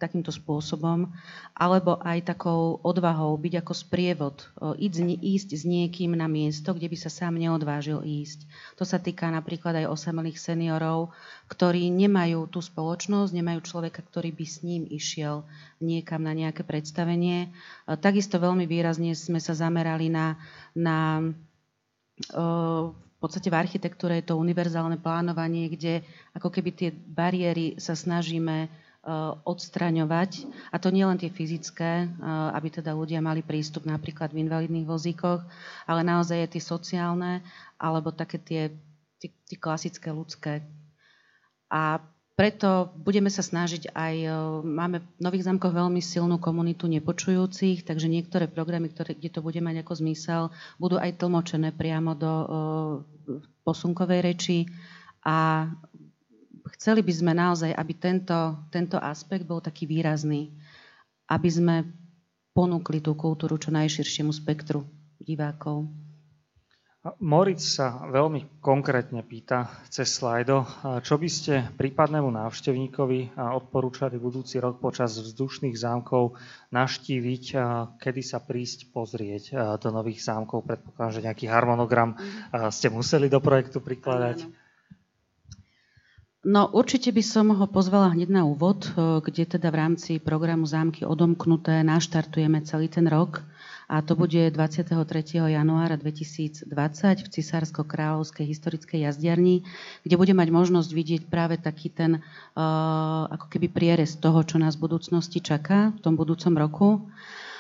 takýmto spôsobom, alebo aj takou odvahou byť ako sprievod, e, ísť s niekým na miesto, kde by sa sám neodvážil ísť. To sa týka napríklad aj osamelých seniorov, ktorí nemajú tú spoločnosť, nemajú človeka, ktorý by s ním išiel niekam na nejaké predstavenie. E, takisto veľmi výrazne sme sa zamerali na, na v podstate v architektúre je to univerzálne plánovanie, kde ako keby tie bariéry sa snažíme e, odstraňovať. A to nie len tie fyzické, e, aby teda ľudia mali prístup napríklad v invalidných vozíkoch, ale naozaj je tie sociálne, alebo také tie, tie, tie klasické ľudské. A preto budeme sa snažiť aj, e, máme v Nových zámkoch veľmi silnú komunitu nepočujúcich, takže niektoré programy, ktoré, kde to bude mať ako zmysel, budú aj tlmočené priamo do uh, posunkovej reči a chceli by sme naozaj, aby tento, tento aspekt bol taký výrazný, aby sme ponúkli tú kultúru čo najširšiemu spektru divákov. Moritz sa veľmi konkrétne pýta cez slajdo, čo by ste prípadnému návštevníkovi odporúčali budúci rok počas vzdušných zámkov naštíviť, kedy sa prísť pozrieť do nových zámkov. Predpokladám, že nejaký harmonogram ste museli do projektu prikladať. No určite by som ho pozvala hneď na úvod, kde teda v rámci programu Zámky odomknuté naštartujeme celý ten rok a to bude 23. januára 2020 v Cisársko-kráľovskej historickej jazdiarni, kde bude mať možnosť vidieť práve taký ten uh, ako keby prierez toho, čo nás v budúcnosti čaká v tom budúcom roku.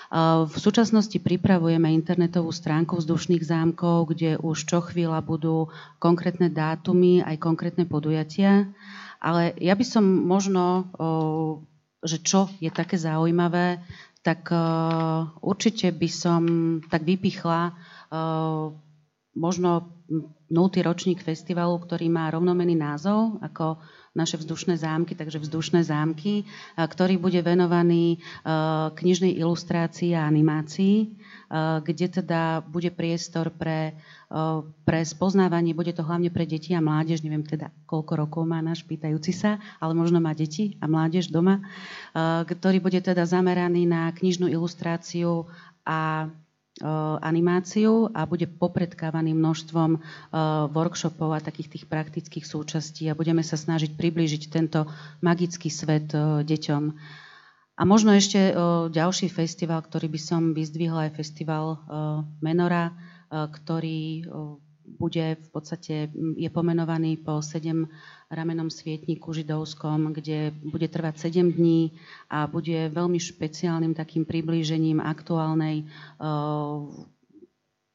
Uh, v súčasnosti pripravujeme internetovú stránku vzdušných zámkov, kde už čo chvíľa budú konkrétne dátumy, aj konkrétne podujatia. Ale ja by som možno, uh, že čo je také zaujímavé, tak uh, určite by som tak vypichla uh, možno 0. ročník festivalu, ktorý má rovnomený názov ako naše vzdušné zámky, takže vzdušné zámky, ktorý bude venovaný knižnej ilustrácii a animácii, kde teda bude priestor pre, pre spoznávanie, bude to hlavne pre deti a mládež, neviem teda koľko rokov má náš pýtajúci sa, ale možno má deti a mládež doma, ktorý bude teda zameraný na knižnú ilustráciu a animáciu a bude popredkávaný množstvom workshopov a takých tých praktických súčastí a budeme sa snažiť priblížiť tento magický svet deťom. A možno ešte ďalší festival, ktorý by som vyzdvihla, je festival Menora, ktorý bude v podstate, je pomenovaný po sedem ramenom svietniku židovskom, kde bude trvať 7 dní a bude veľmi špeciálnym takým priblížením aktuálnej uh,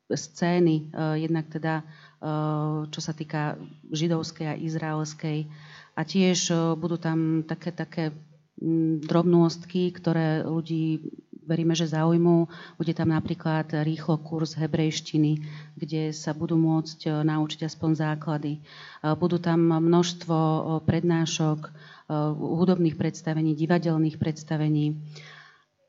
scény, jednak teda čo sa týka židovskej a izraelskej. A tiež budú tam také, také drobnostky, ktoré ľudí veríme, že zaujmú. Bude tam napríklad rýchlo kurz hebrejštiny, kde sa budú môcť e, naučiť aspoň základy. E, budú tam množstvo e, prednášok, hudobných predstavení, divadelných predstavení.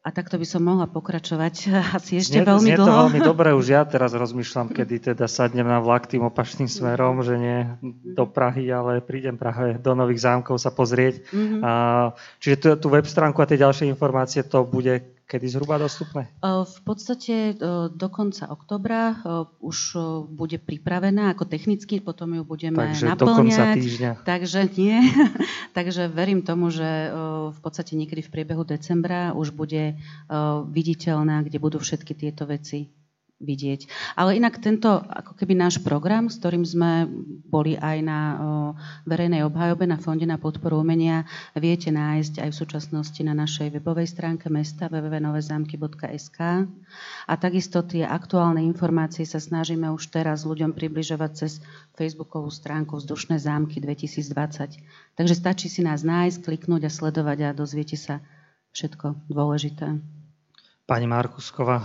A takto by som mohla pokračovať asi ešte znie, veľmi znie dlho. to veľmi dobre, už ja teraz rozmýšľam, kedy teda sadnem na vlak tým opačným smerom, že nie do Prahy, ale prídem práve do Nových zámkov sa pozrieť. Mm-hmm. A, čiže tú web stránku a tie ďalšie informácie to bude Kedy zhruba dostupné? V podstate do konca oktobra už bude pripravená ako technicky, potom ju budeme Takže naplňať. do konca týždňa. Takže nie. Takže verím tomu, že v podstate niekedy v priebehu decembra už bude viditeľná, kde budú všetky tieto veci vidieť. Ale inak tento ako keby náš program, s ktorým sme boli aj na verejnej obhajobe na Fonde na podporu umenia, viete nájsť aj v súčasnosti na našej webovej stránke mesta www.novezamky.sk a takisto tie aktuálne informácie sa snažíme už teraz ľuďom približovať cez facebookovú stránku Vzdušné zámky 2020. Takže stačí si nás nájsť, kliknúť a sledovať a dozviete sa všetko dôležité. Pani Markusková,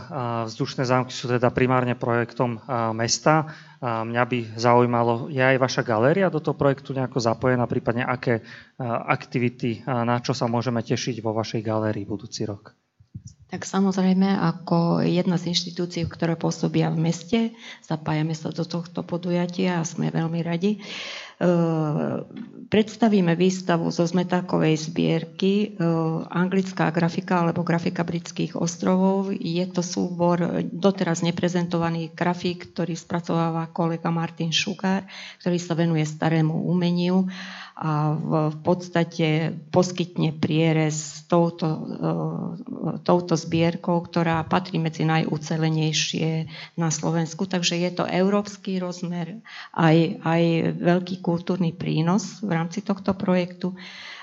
vzdušné zámky sú teda primárne projektom mesta. Mňa by zaujímalo, je aj vaša galéria do toho projektu nejako zapojená, prípadne aké aktivity, na čo sa môžeme tešiť vo vašej galérii budúci rok? Tak samozrejme, ako jedna z inštitúcií, ktoré pôsobia v meste, zapájame sa do tohto podujatia a sme veľmi radi. Predstavíme výstavu zo zmetákovej zbierky Anglická grafika alebo grafika britských ostrovov. Je to súbor doteraz neprezentovaných grafík, ktorý spracováva kolega Martin Šugár, ktorý sa venuje starému umeniu a v podstate poskytne prierez touto, e, touto zbierkou, ktorá patrí medzi najúcelenejšie na Slovensku. Takže je to európsky rozmer, aj, aj veľký kultúrny prínos v rámci tohto projektu.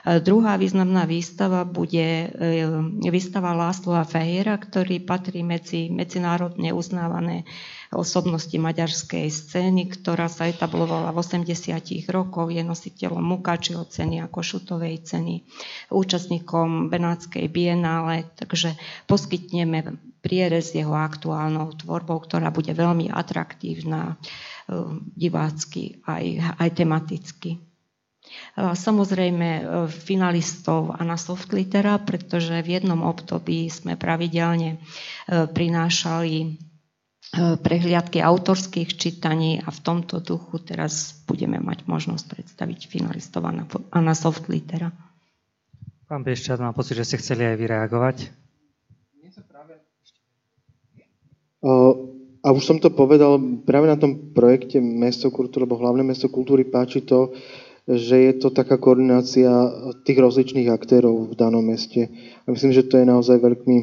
E, druhá významná výstava bude e, výstava Láslova Fejera, ktorý patrí medzi medzinárodne uznávané osobnosti maďarskej scény, ktorá sa etablovala v 80 rokoch, je nositeľom Mukačiho ceny a Košutovej ceny, účastníkom Benátskej bienále, takže poskytneme prierez jeho aktuálnou tvorbou, ktorá bude veľmi atraktívna eh, divácky aj, aj tematicky. Samozrejme eh, finalistov a na Softlitera, pretože v jednom období sme pravidelne eh, prinášali E, prehliadky autorských čítaní a v tomto duchu teraz budeme mať možnosť predstaviť finalistov Anna Softlitera. Pán Bieščat, mám pocit, že ste chceli aj vyreagovať. A už som to povedal, práve na tom projekte Mesto kultúry, alebo hlavné mesto kultúry páči to, že je to taká koordinácia tých rozličných aktérov v danom meste. A myslím, že to je naozaj veľký,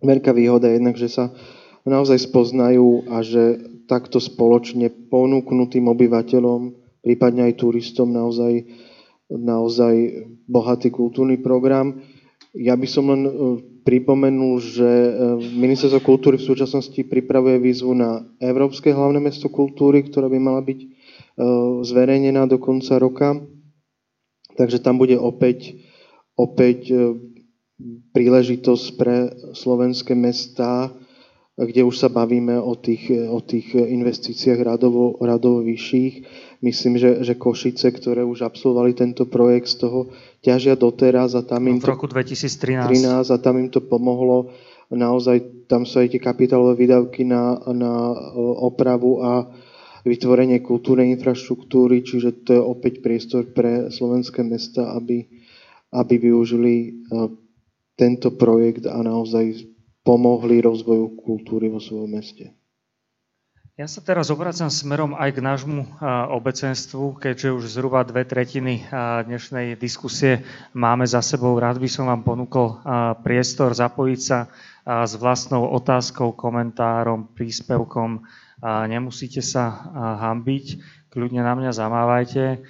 veľká výhoda, jednak, že sa naozaj spoznajú a že takto spoločne ponúknutým obyvateľom, prípadne aj turistom naozaj, naozaj bohatý kultúrny program. Ja by som len e, pripomenul, že e, Ministerstvo kultúry v súčasnosti pripravuje výzvu na Európske hlavné mesto kultúry, ktorá by mala byť zverejnená do konca roka. Takže tam bude opäť, opäť príležitosť pre slovenské mestá kde už sa bavíme o tých, o tých investíciách radovo, radovo vyšších. Myslím, že, že Košice, ktoré už absolvovali tento projekt, z toho ťažia doteraz a tam im v roku 2013 13, a tam im to pomohlo. Naozaj tam sú aj tie kapitálové výdavky na, na opravu a vytvorenie kultúrnej infraštruktúry, čiže to je opäť priestor pre slovenské mesta, aby, aby využili e, tento projekt a naozaj pomohli rozvoju kultúry vo svojom meste. Ja sa teraz obracam smerom aj k nášmu obecenstvu, keďže už zhruba dve tretiny dnešnej diskusie máme za sebou. Rád by som vám ponúkol priestor zapojiť sa s vlastnou otázkou, komentárom, príspevkom. Nemusíte sa hambiť, kľudne na mňa zamávajte.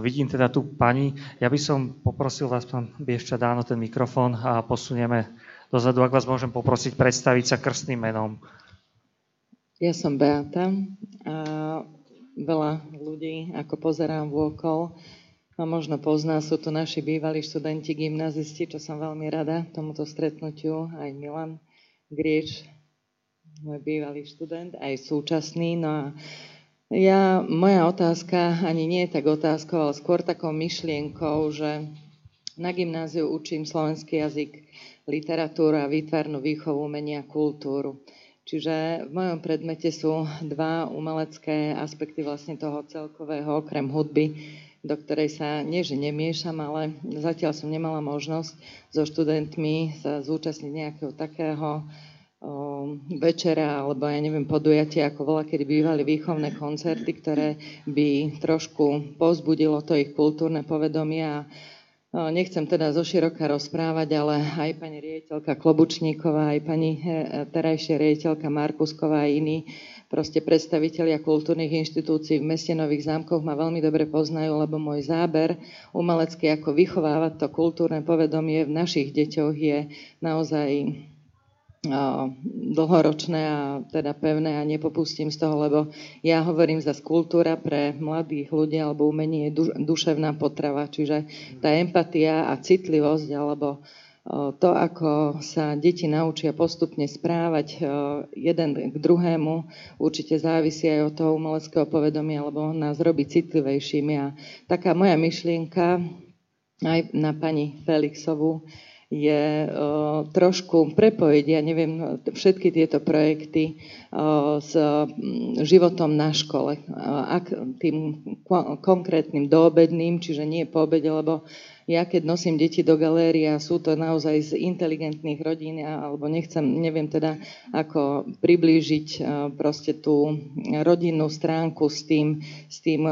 Vidím teda tu pani. Ja by som poprosil vás, pán Biešča, dáno ten mikrofón a posunieme dozadu, ak vás môžem poprosiť predstaviť sa krstným menom. Ja som Beata a veľa ľudí, ako pozerám vôkol, a možno pozná, sú to naši bývalí študenti gymnazisti, čo som veľmi rada tomuto stretnutiu, aj Milan Grieč, môj bývalý študent, aj súčasný. No a ja, moja otázka ani nie je tak otázkou, ale skôr takou myšlienkou, že na gymnáziu učím slovenský jazyk, literatúru a výtvarnú výchovu, umenia, kultúru. Čiže v mojom predmete sú dva umelecké aspekty vlastne toho celkového, okrem hudby, do ktorej sa nie, že nemiešam, ale zatiaľ som nemala možnosť so študentmi sa zúčastniť nejakého takého večera alebo ja neviem, podujatia, ako bola, kedy bývali výchovné koncerty, ktoré by trošku pozbudilo to ich kultúrne povedomie. A Nechcem teda zo široka rozprávať, ale aj pani riaditeľka Klobučníková, aj pani e, terajšia riaditeľka Markusková a iní proste predstavitelia kultúrnych inštitúcií v meste Nových zámkoch ma veľmi dobre poznajú, lebo môj záber umelecký, ako vychovávať to kultúrne povedomie v našich deťoch je naozaj dlhoročné a teda pevné a nepopustím z toho, lebo ja hovorím za kultúra pre mladých ľudí alebo umenie je duševná potrava, čiže tá empatia a citlivosť alebo to, ako sa deti naučia postupne správať jeden k druhému, určite závisí aj od toho umeleckého povedomia, lebo nás robí citlivejšími. A taká moja myšlienka aj na pani Felixovú je uh, trošku prepojiť, ja neviem, všetky tieto projekty uh, s um, životom na škole. Uh, ak tým konkrétnym doobedným, čiže nie po obede, lebo ja keď nosím deti do galérie a sú to naozaj z inteligentných rodín, alebo nechcem, neviem teda, ako priblížiť proste tú rodinnú stránku s tým, s tým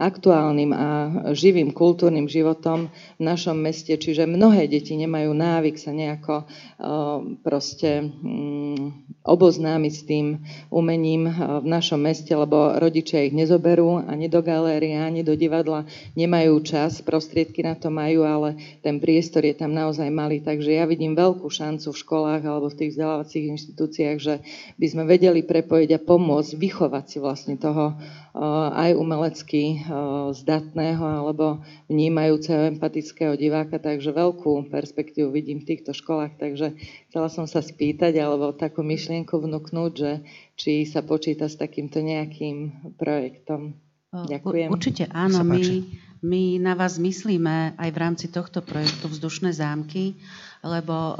aktuálnym a živým kultúrnym životom v našom meste, čiže mnohé deti nemajú návyk sa nejako proste mm, oboznámiť s tým umením v našom meste, lebo rodičia ich nezoberú ani do galérie, ani do divadla, nemajú čas, prostriedky na to majú, ale ten priestor je tam naozaj malý, takže ja vidím veľkú šancu v školách alebo v tých vzdelávacích inštitúciách, že by sme vedeli prepojiť a pomôcť vychovať si vlastne toho aj umelecky zdatného alebo vnímajúceho empatického diváka, takže veľkú perspektívu vidím v týchto školách, takže chcela som sa spýtať alebo takú myšlienku vnúknúť, že či sa počíta s takýmto nejakým projektom. Ďakujem. Určite áno, my, my na vás myslíme aj v rámci tohto projektu Vzdušné zámky lebo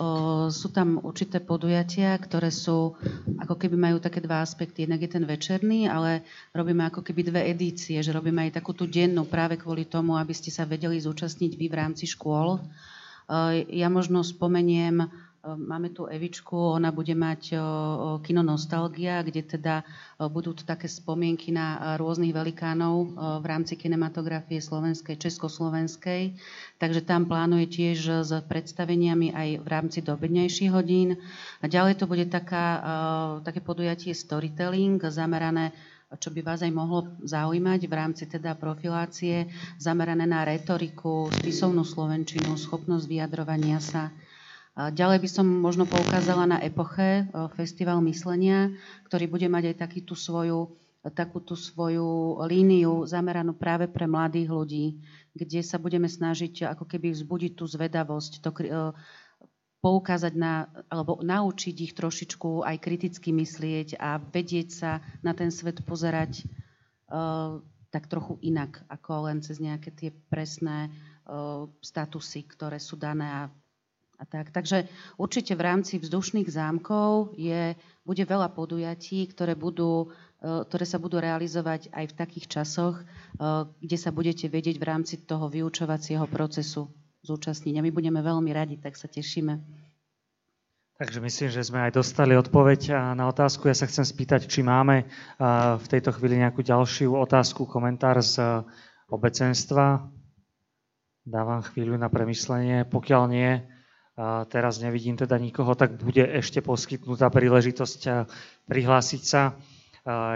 sú tam určité podujatia, ktoré sú, ako keby majú také dva aspekty. Jednak je ten večerný, ale robíme ako keby dve edície, že robíme aj takú tú dennú práve kvôli tomu, aby ste sa vedeli zúčastniť vy v rámci škôl. Ja možno spomeniem Máme tu Evičku, ona bude mať kino Nostalgia, kde teda budú to také spomienky na rôznych velikánov v rámci kinematografie slovenskej, československej. Takže tam plánuje tiež s predstaveniami aj v rámci dobednejších hodín. A ďalej to bude taká, také podujatie storytelling zamerané čo by vás aj mohlo zaujímať v rámci teda profilácie, zamerané na retoriku, spisovnú slovenčinu, schopnosť vyjadrovania sa, Ďalej by som možno poukázala na Epoche, festival myslenia, ktorý bude mať aj taký tú svoju, takú tú svoju líniu zameranú práve pre mladých ľudí, kde sa budeme snažiť ako keby vzbudiť tú zvedavosť, to, poukázať na, alebo naučiť ich trošičku aj kriticky myslieť a vedieť sa na ten svet pozerať uh, tak trochu inak, ako len cez nejaké tie presné uh, statusy, ktoré sú dané a a tak. Takže určite v rámci vzdušných zámkov je, bude veľa podujatí, ktoré, budú, e, ktoré sa budú realizovať aj v takých časoch, e, kde sa budete vedieť v rámci toho vyučovacieho procesu zúčastniť. A my budeme veľmi radi, tak sa tešíme. Takže myslím, že sme aj dostali odpoveď na otázku. Ja sa chcem spýtať, či máme v tejto chvíli nejakú ďalšiu otázku, komentár z obecenstva. Dávam chvíľu na premyslenie. Pokiaľ nie, teraz nevidím teda nikoho, tak bude ešte poskytnutá príležitosť prihlásiť sa.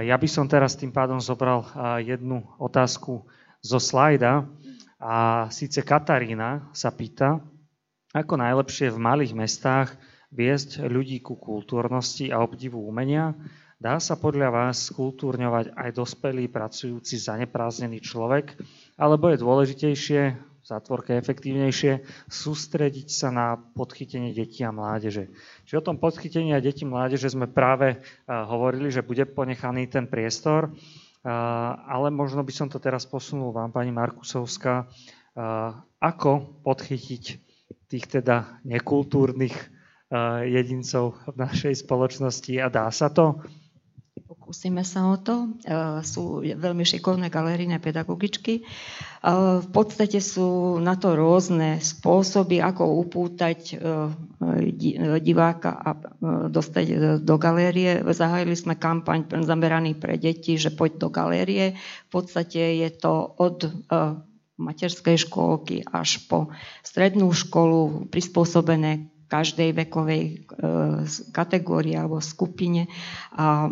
Ja by som teraz tým pádom zobral jednu otázku zo slajda. A síce Katarína sa pýta, ako najlepšie v malých mestách viesť ľudí ku kultúrnosti a obdivu umenia, Dá sa podľa vás kultúrňovať aj dospelý, pracujúci, zaneprázdnený človek, alebo je dôležitejšie, v zátvorke efektívnejšie, sústrediť sa na podchytenie detí a mládeže. Čiže o tom podchytení a detí mládeže sme práve hovorili, že bude ponechaný ten priestor, ale možno by som to teraz posunul vám, pani Markusovská, ako podchytiť tých teda nekultúrnych jedincov v našej spoločnosti a dá sa to? Pokúsime sa o to. Sú veľmi šikovné galerijné pedagogičky. V podstate sú na to rôzne spôsoby, ako upútať diváka a dostať do galérie. Zahájili sme kampaň zameraný pre deti, že poď do galérie. V podstate je to od materskej škôlky až po strednú školu prispôsobené každej vekovej e, kategórii alebo skupine a e,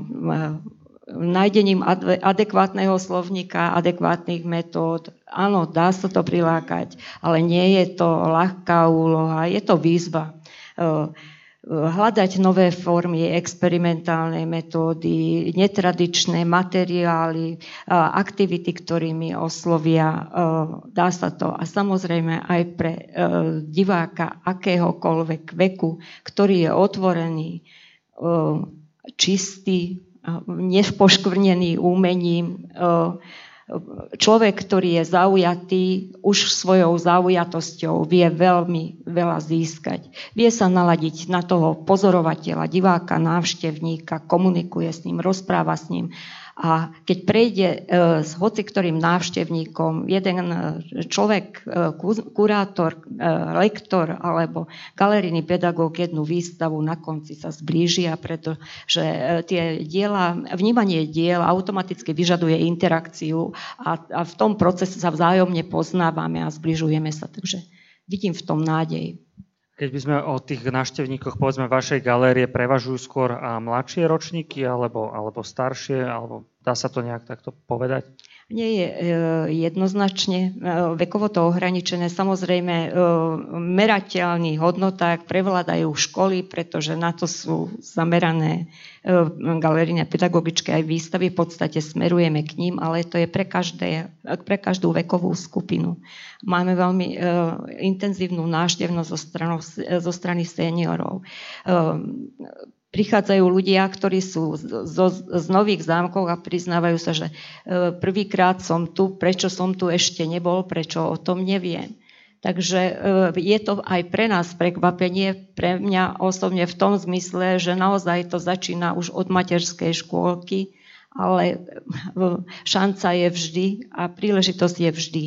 nájdením adekvátneho slovníka, adekvátnych metód. Áno, dá sa to prilákať, ale nie je to ľahká úloha, je to výzva. E, hľadať nové formy, experimentálne metódy, netradičné materiály, aktivity, ktorými oslovia. Dá sa to. A samozrejme aj pre diváka akéhokoľvek veku, ktorý je otvorený, čistý, nepoškvrnený umením, človek, ktorý je zaujatý, už svojou zaujatosťou vie veľmi veľa získať. Vie sa naladiť na toho pozorovateľa, diváka, návštevníka, komunikuje s ním, rozpráva s ním a keď prejde e, s hociktorým návštevníkom jeden e, človek, e, kurátor, lektor alebo galerijný pedagóg jednu výstavu, na konci sa zblížia, pretože tie diela, vnímanie diel automaticky vyžaduje interakciu a, a v tom procese sa vzájomne poznávame a zbližujeme sa. Takže vidím v tom nádej. Keď by sme o tých návštevníkoch, povedzme, vašej galérie prevažujú skôr a mladšie ročníky, alebo, alebo staršie, alebo dá sa to nejak takto povedať? Nie je e, jednoznačne e, vekovo to ohraničené. Samozrejme, e, merateľných hodnotách prevládajú školy, pretože na to sú zamerané galeríne pedagogické aj výstavy. V podstate smerujeme k ním, ale to je pre, každé, pre každú vekovú skupinu. Máme veľmi intenzívnu návštevnosť zo, zo strany seniorov prichádzajú ľudia, ktorí sú zo, z nových zámkov a priznávajú sa, že e, prvýkrát som tu, prečo som tu ešte nebol, prečo o tom neviem. Takže e, je to aj pre nás prekvapenie, pre mňa osobne v tom zmysle, že naozaj to začína už od materskej škôlky, ale e, šanca je vždy a príležitosť je vždy.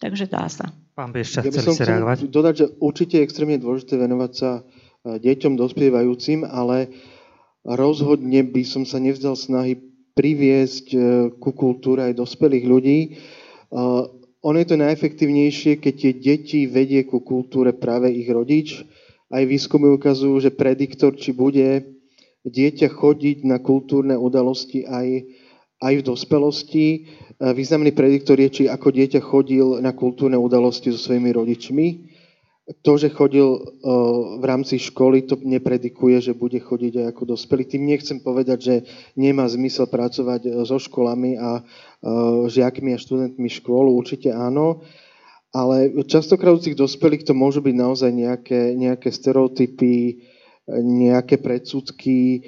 Takže dá sa. Pán Biešťa, ja by som chcel reagovať? dodať, že určite je extrémne dôležité venovať sa deťom dospievajúcim, ale rozhodne by som sa nevzdal snahy priviesť e, ku kultúre aj dospelých ľudí. E, ono je to najefektívnejšie, keď tie deti vedie ku kultúre práve ich rodič. Aj výskumy ukazujú, že prediktor, či bude dieťa chodiť na kultúrne udalosti aj, aj v dospelosti. E, významný prediktor je, či ako dieťa chodil na kultúrne udalosti so svojimi rodičmi to, že chodil v rámci školy, to nepredikuje, že bude chodiť aj ako dospelý. Tým nechcem povedať, že nemá zmysel pracovať e, so školami a žiakmi a študentmi škôl, určite áno, ale častokrát u tých dospelých to môžu byť naozaj nejaké, nejaké stereotypy, nejaké predsudky.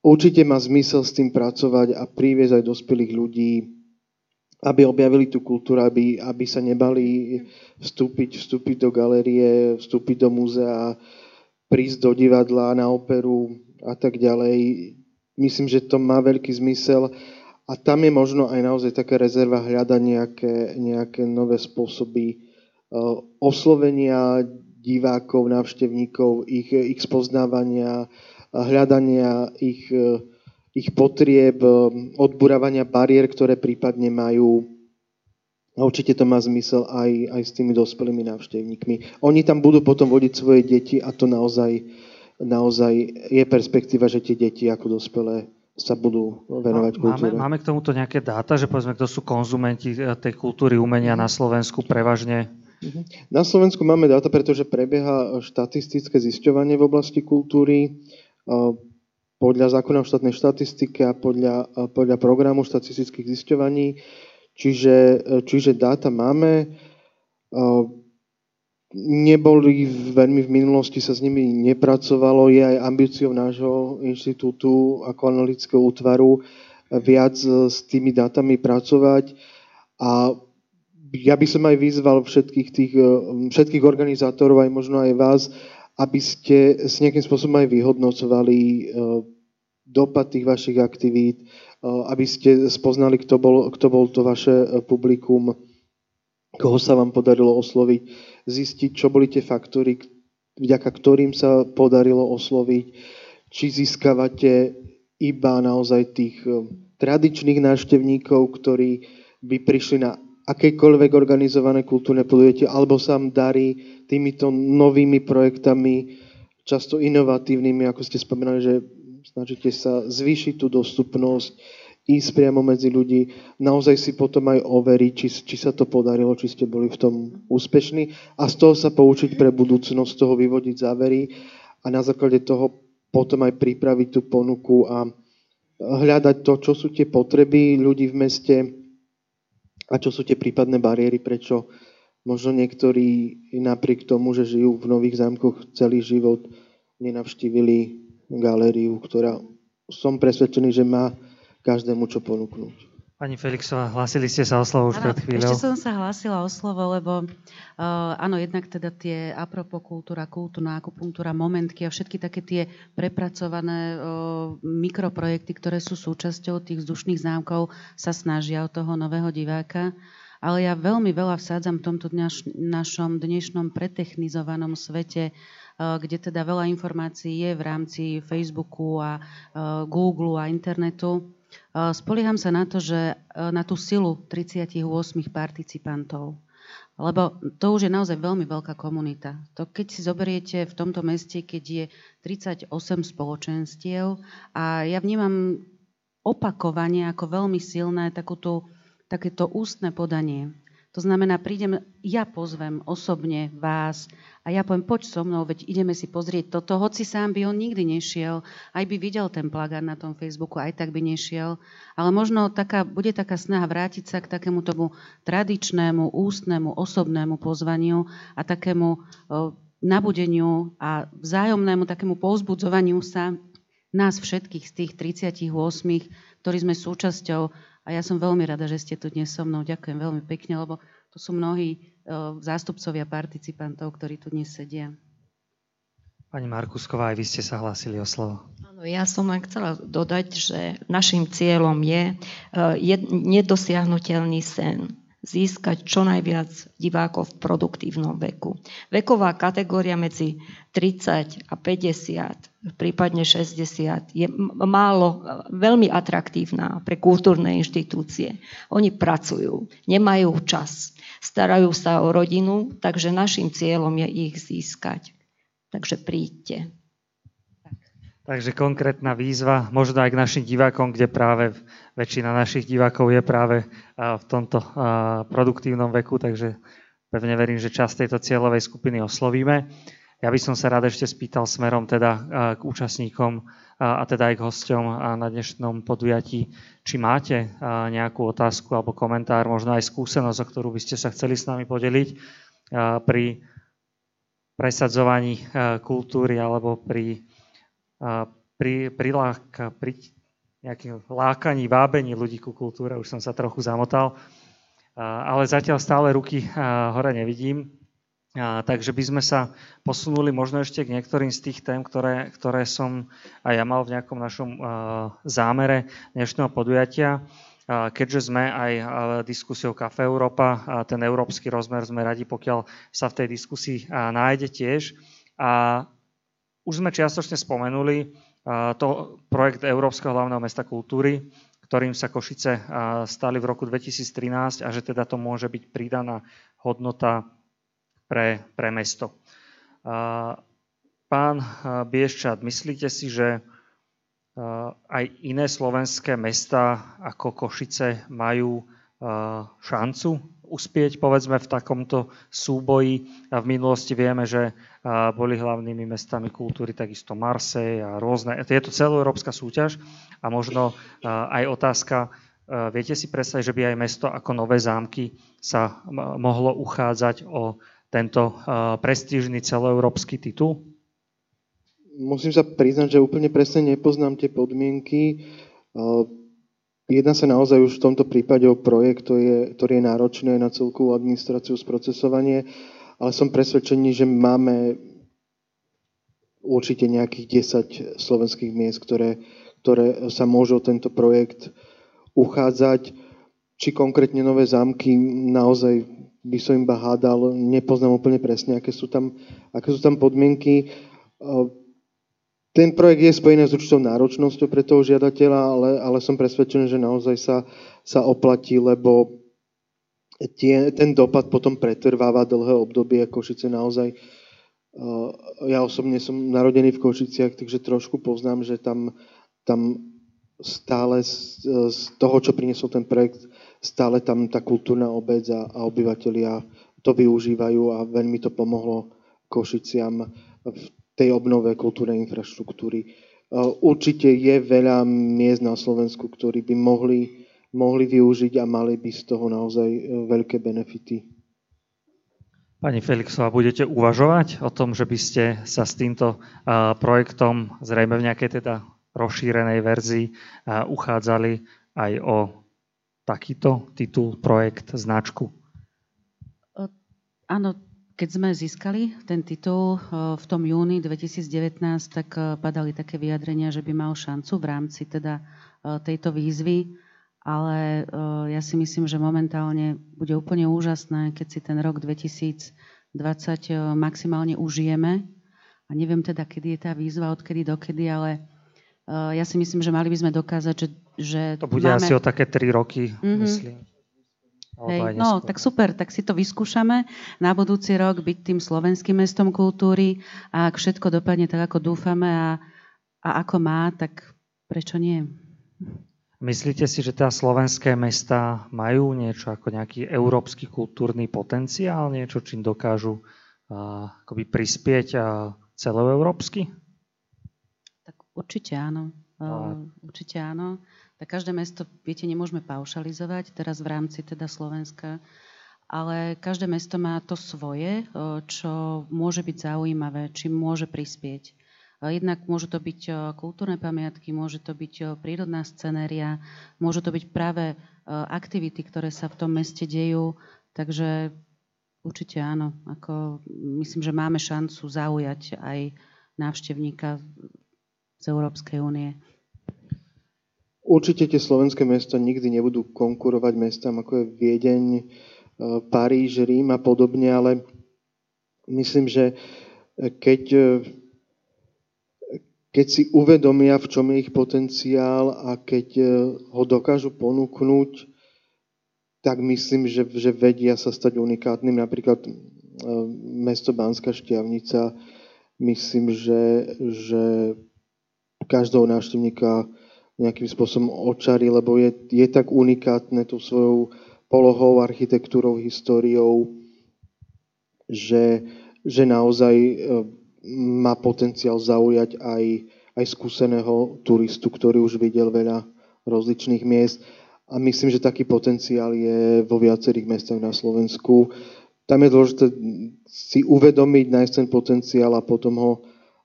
Určite má zmysel s tým pracovať a priviesť aj dospelých ľudí aby objavili tú kultúru, aby, aby sa nebali vstúpiť, vstúpiť do galérie, vstúpiť do múzea, prísť do divadla, na operu a tak ďalej. Myslím, že to má veľký zmysel a tam je možno aj naozaj taká rezerva hľadať nejaké, nejaké nové spôsoby uh, oslovenia divákov, návštevníkov, ich, ich spoznávania, hľadania ich uh, ich potrieb, um, odburávania bariér, ktoré prípadne majú. A určite to má zmysel aj, aj s tými dospelými návštevníkmi. Oni tam budú potom vodiť svoje deti a to naozaj, naozaj je perspektíva, že tie deti ako dospelé sa budú venovať kultúre. Máme, máme k tomuto nejaké dáta, že povedzme, kto sú konzumenti eh, tej kultúry umenia na Slovensku prevažne? Mhm. Na Slovensku máme dáta, pretože prebieha štatistické zisťovanie v oblasti kultúry. Podľa zákona o štátnej štatistike a podľa, podľa programu štatistických zisťovaní. Čiže, čiže dáta máme. Neboli veľmi v minulosti, sa s nimi nepracovalo. Je aj ambíciou nášho inštitútu ako analytického útvaru viac s tými dátami pracovať. A ja by som aj vyzval všetkých, tých, všetkých organizátorov, aj možno aj vás, aby ste s nejakým spôsobom aj vyhodnocovali e, dopad tých vašich aktivít, e, aby ste spoznali, kto bol, kto bol to vaše e, publikum, koho sa vám podarilo osloviť, zistiť, čo boli tie faktory, vďaka ktorým sa podarilo osloviť, či získavate iba naozaj tých tradičných návštevníkov, ktorí by prišli na akékoľvek organizované kultúrne podujatie, alebo sa vám darí týmito novými projektami, často inovatívnymi, ako ste spomenuli, že snažíte sa zvýšiť tú dostupnosť, ísť priamo medzi ľudí, naozaj si potom aj overiť, či, či sa to podarilo, či ste boli v tom úspešní a z toho sa poučiť pre budúcnosť, z toho vyvodiť závery a na základe toho potom aj pripraviť tú ponuku a hľadať to, čo sú tie potreby ľudí v meste, a čo sú tie prípadné bariéry, prečo možno niektorí napriek tomu, že žijú v nových zámkoch celý život, nenavštívili galériu, ktorá som presvedčený, že má každému čo ponúknuť. Pani Felixová, hlasili ste sa o slovo už pred chvíľou. Ešte som sa hlasila o slovo, lebo uh, áno, jednak teda tie apropo kultúra, kultúra, akupunktúra, momentky a všetky také tie prepracované uh, mikroprojekty, ktoré sú súčasťou tých vzdušných zámkov, sa snažia o toho nového diváka. Ale ja veľmi veľa vsádzam v tomto dňaš, našom dnešnom pretechnizovanom svete, uh, kde teda veľa informácií je v rámci Facebooku a Google a internetu Spolieham sa na to, že na tú silu 38 participantov. Lebo to už je naozaj veľmi veľká komunita. To keď si zoberiete v tomto meste, keď je 38 spoločenstiev a ja vnímam opakovanie ako veľmi silné takúto, takéto ústne podanie. To znamená, prídem, ja pozvem osobne vás a ja poviem, poď so mnou, veď ideme si pozrieť toto, hoci sám by on nikdy nešiel, aj by videl ten plagát na tom Facebooku, aj tak by nešiel, ale možno taká, bude taká snaha vrátiť sa k takému tomu tradičnému, ústnemu, osobnému pozvaniu a takému nabudeniu a vzájomnému takému povzbudzovaniu sa nás všetkých z tých 38, ktorí sme súčasťou a ja som veľmi rada, že ste tu dnes so mnou. Ďakujem veľmi pekne, lebo to sú mnohí uh, zástupcovia participantov, ktorí tu dnes sedia. Pani Markusková, aj vy ste sa hlásili o slovo. Áno, ja som len chcela dodať, že našim cieľom je, uh, je nedosiahnutelný sen získať čo najviac divákov v produktívnom veku. Veková kategória medzi 30 a 50, prípadne 60 je málo, veľmi atraktívna pre kultúrne inštitúcie. Oni pracujú, nemajú čas, starajú sa o rodinu, takže našim cieľom je ich získať. Takže príďte. Takže konkrétna výzva, možno aj k našim divákom, kde práve väčšina našich divákov je práve v tomto produktívnom veku, takže pevne verím, že časť tejto cieľovej skupiny oslovíme. Ja by som sa rád ešte spýtal smerom teda k účastníkom a teda aj k hosťom na dnešnom podujatí, či máte nejakú otázku alebo komentár, možno aj skúsenosť, o ktorú by ste sa chceli s nami podeliť pri presadzovaní kultúry alebo pri pri, priláka, pri nejakým lákaní, vábení ľudí ku kultúre, už som sa trochu zamotal, ale zatiaľ stále ruky hore nevidím. Takže by sme sa posunuli možno ešte k niektorým z tých tém, ktoré, ktoré som aj ja mal v nejakom našom zámere dnešného podujatia. Keďže sme aj diskusiou Kafe Európa, ten európsky rozmer sme radi, pokiaľ sa v tej diskusii nájde tiež. A už sme čiastočne spomenuli to projekt Európskeho hlavného mesta kultúry, ktorým sa Košice stali v roku 2013 a že teda to môže byť pridaná hodnota pre, pre mesto. Pán Bieščat, myslíte si, že aj iné slovenské mesta ako Košice majú šancu uspieť, povedzme, v takomto súboji. A v minulosti vieme, že boli hlavnými mestami kultúry takisto Marseille a rôzne. Je to celoeurópska súťaž a možno aj otázka, viete si predstaviť, že by aj mesto ako Nové zámky sa mohlo uchádzať o tento prestížny celoeurópsky titul? Musím sa priznať, že úplne presne nepoznám tie podmienky. Jedná sa naozaj už v tomto prípade o projekt, je, ktorý je náročný na celkovú administráciu, sprocesovanie, ale som presvedčený, že máme určite nejakých 10 slovenských miest, ktoré, ktoré sa môžu o tento projekt uchádzať. Či konkrétne nové zámky, naozaj by som iba hádal, nepoznám úplne presne, aké sú tam, aké sú tam podmienky. Ten projekt je spojený s určitou náročnosťou pre toho žiadateľa, ale, ale som presvedčený, že naozaj sa, sa oplatí, lebo tie, ten dopad potom pretrváva dlhé obdobie. Košice naozaj, uh, ja osobne som narodený v Košiciach, takže trošku poznám, že tam, tam stále z, z toho, čo priniesol ten projekt, stále tam tá kultúrna obec a, a obyvateľia to využívajú a veľmi to pomohlo Košiciam v tej obnove kultúrnej infraštruktúry. E, určite je veľa miest na Slovensku, ktorí by mohli, mohli využiť a mali by z toho naozaj e, veľké benefity. Pani Felixová, budete uvažovať o tom, že by ste sa s týmto e, projektom, zrejme v nejakej teda rozšírenej verzii, uchádzali aj o takýto titul, projekt, značku? Áno, keď sme získali ten titul v tom júni 2019, tak padali také vyjadrenia, že by mal šancu v rámci teda tejto výzvy, ale ja si myslím, že momentálne bude úplne úžasné, keď si ten rok 2020 maximálne užijeme. A neviem teda, kedy je tá výzva, odkedy dokedy, ale ja si myslím, že mali by sme dokázať, že, že To bude máme... asi o také tri roky, mm-hmm. myslím. Hej, no, tak super, tak si to vyskúšame. Na budúci rok byť tým slovenským mestom kultúry a ak všetko dopadne tak, ako dúfame a, a ako má, tak prečo nie? Myslíte si, že teda slovenské mesta majú niečo ako nejaký európsky kultúrny potenciál, niečo, čím dokážu uh, akoby prispieť uh, celoeurópsky? Tak určite áno. Uh, určite áno tak každé mesto, viete, nemôžeme paušalizovať teraz v rámci teda Slovenska, ale každé mesto má to svoje, čo môže byť zaujímavé, čím môže prispieť. Jednak môžu to byť kultúrne pamiatky, môže to byť prírodná scenéria, môžu to byť práve aktivity, ktoré sa v tom meste dejú, takže určite áno. Ako, myslím, že máme šancu zaujať aj návštevníka z Európskej únie. Určite tie slovenské mesta nikdy nebudú konkurovať mestám ako je Viedeň, e, Paríž, Rím a podobne, ale myslím, že keď, e, keď si uvedomia, v čom je ich potenciál a keď e, ho dokážu ponúknuť, tak myslím, že, že vedia sa stať unikátnym. Napríklad mesto Banská Štiavnica, myslím, že, že každého návštevníka nejakým spôsobom očari, lebo je, je tak unikátne tou svojou polohou, architektúrou, históriou, že, že naozaj e, má potenciál zaujať aj, aj skúseného turistu, ktorý už videl veľa rozličných miest. A myslím, že taký potenciál je vo viacerých mestách na Slovensku. Tam je dôležité si uvedomiť, nájsť ten potenciál a potom ho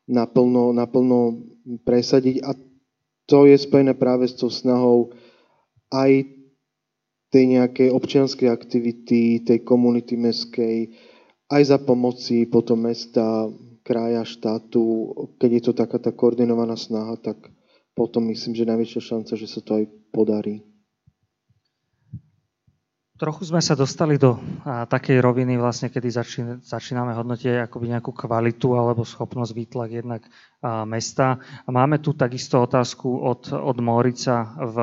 naplno, naplno presadiť. A to je spojené práve s tou snahou aj tej nejakej občianskej aktivity, tej komunity meskej, aj za pomoci potom mesta, kraja, štátu. Keď je to taká tá koordinovaná snaha, tak potom myslím, že najväčšia šanca, že sa to aj podarí. Trochu sme sa dostali do a, takej roviny, vlastne, kedy začín, začíname hodnotiť akoby nejakú kvalitu alebo schopnosť výtlak jednak a, mesta. A máme tu takisto otázku od, od Morica v,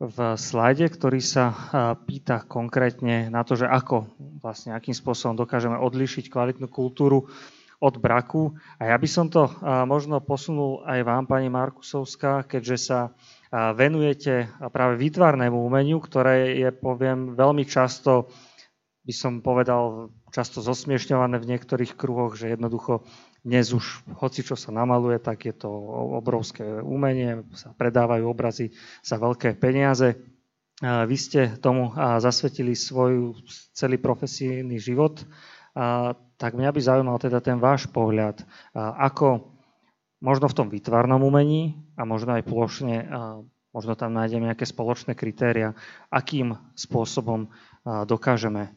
v slajde, ktorý sa a, pýta konkrétne na to, že ako, vlastne akým spôsobom dokážeme odlišiť kvalitnú kultúru od braku. A ja by som to a, možno posunul aj vám, pani Markusovská, keďže sa venujete práve výtvarnému umeniu, ktoré je, poviem, veľmi často, by som povedal, často zosmiešňované v niektorých kruhoch, že jednoducho dnes už hoci čo sa namaluje, tak je to obrovské umenie, sa predávajú obrazy za veľké peniaze. Vy ste tomu zasvetili svoj celý profesijný život, tak mňa by zaujímal teda ten váš pohľad, ako možno v tom výtvarnom umení a možno aj plošne, možno tam nájdeme nejaké spoločné kritéria, akým spôsobom dokážeme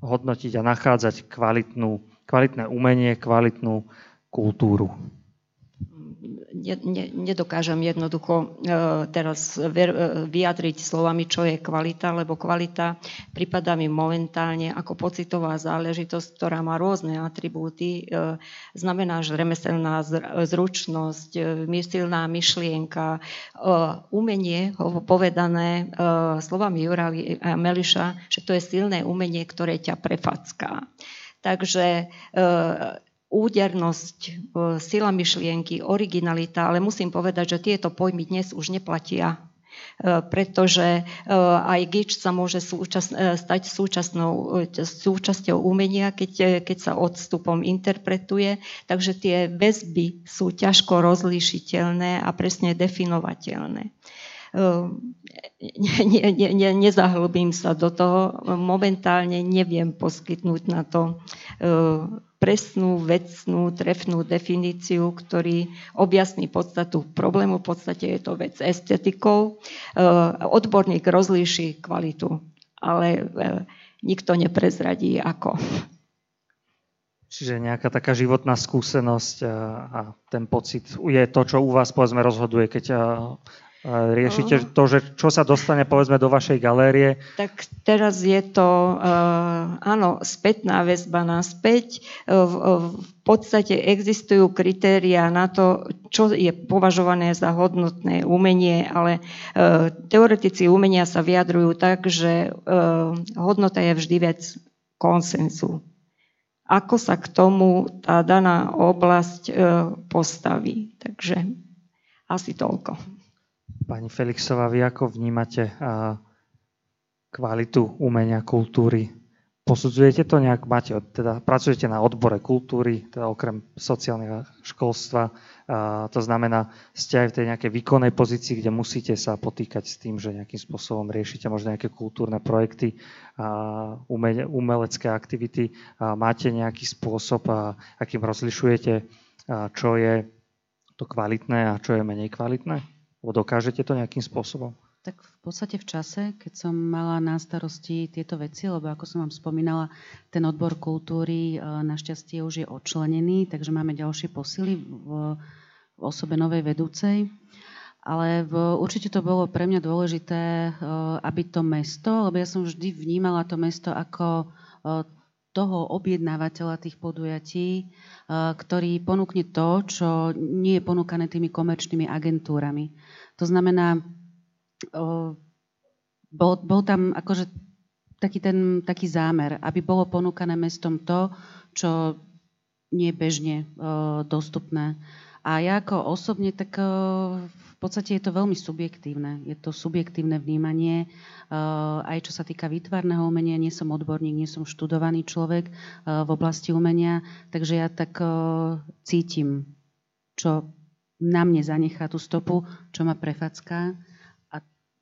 hodnotiť a nachádzať kvalitnú, kvalitné umenie, kvalitnú kultúru ne, ne, nedokážem jednoducho e, teraz e, vyjadriť slovami, čo je kvalita, lebo kvalita prípada mi momentálne ako pocitová záležitosť, ktorá má rôzne atribúty. E, znamená, že remeselná zručnosť, silná myšlienka, umenie, povedané slovami Jura Meliša, že to je silné umenie, ktoré ťa prefacká. Takže údernosť, e, sila myšlienky, originalita, ale musím povedať, že tieto pojmy dnes už neplatia e, pretože e, aj gič sa môže súčas, stať súčasnou, súčasťou umenia, keď, keď sa odstupom interpretuje. Takže tie väzby sú ťažko rozlíšiteľné a presne definovateľné. Ne, ne, ne, nezahlbím sa do toho. Momentálne neviem poskytnúť na to presnú, vecnú, trefnú definíciu, ktorý objasní podstatu problému. V podstate je to vec estetikou. E, odborník rozlíši kvalitu, ale e, nikto neprezradí ako. Čiže nejaká taká životná skúsenosť a, a ten pocit je to, čo u vás povedzme rozhoduje, keď riešite to, že čo sa dostane povedzme do vašej galérie? Tak teraz je to, uh, áno, spätná väzba naspäť. Uh, v podstate existujú kritéria na to, čo je považované za hodnotné umenie, ale uh, teoretici umenia sa vyjadrujú tak, že hodnota je vždy vec konsenzu. Ako sa k tomu tá daná oblasť postaví. Takže asi toľko. Pani Felixová, vy ako vnímate kvalitu umenia, kultúry? Posudzujete to nejak? Máte, teda pracujete na odbore kultúry, teda okrem sociálneho školstva. A to znamená, ste aj v tej nejakej výkonnej pozícii, kde musíte sa potýkať s tým, že nejakým spôsobom riešite možno nejaké kultúrne projekty, a umelecké aktivity. A máte nejaký spôsob, a akým rozlišujete, čo je to kvalitné a čo je menej kvalitné? Dokážete to nejakým spôsobom? Tak v podstate v čase, keď som mala na starosti tieto veci, lebo ako som vám spomínala, ten odbor kultúry e, našťastie už je odčlenený, takže máme ďalšie posily v, v osobe novej vedúcej. Ale v, určite to bolo pre mňa dôležité, e, aby to mesto, lebo ja som vždy vnímala to mesto ako e, toho objednávateľa tých podujatí, ktorý ponúkne to, čo nie je ponúkané tými komerčnými agentúrami. To znamená, bol, bol tam akože taký, ten, taký zámer, aby bolo ponúkané mestom to, čo nie je bežne dostupné. A ja ako osobne, tak v podstate je to veľmi subjektívne. Je to subjektívne vnímanie, aj čo sa týka výtvarného umenia. Nie som odborník, nie som študovaný človek v oblasti umenia, takže ja tak cítim, čo na mne zanechá tú stopu, čo ma prefacká a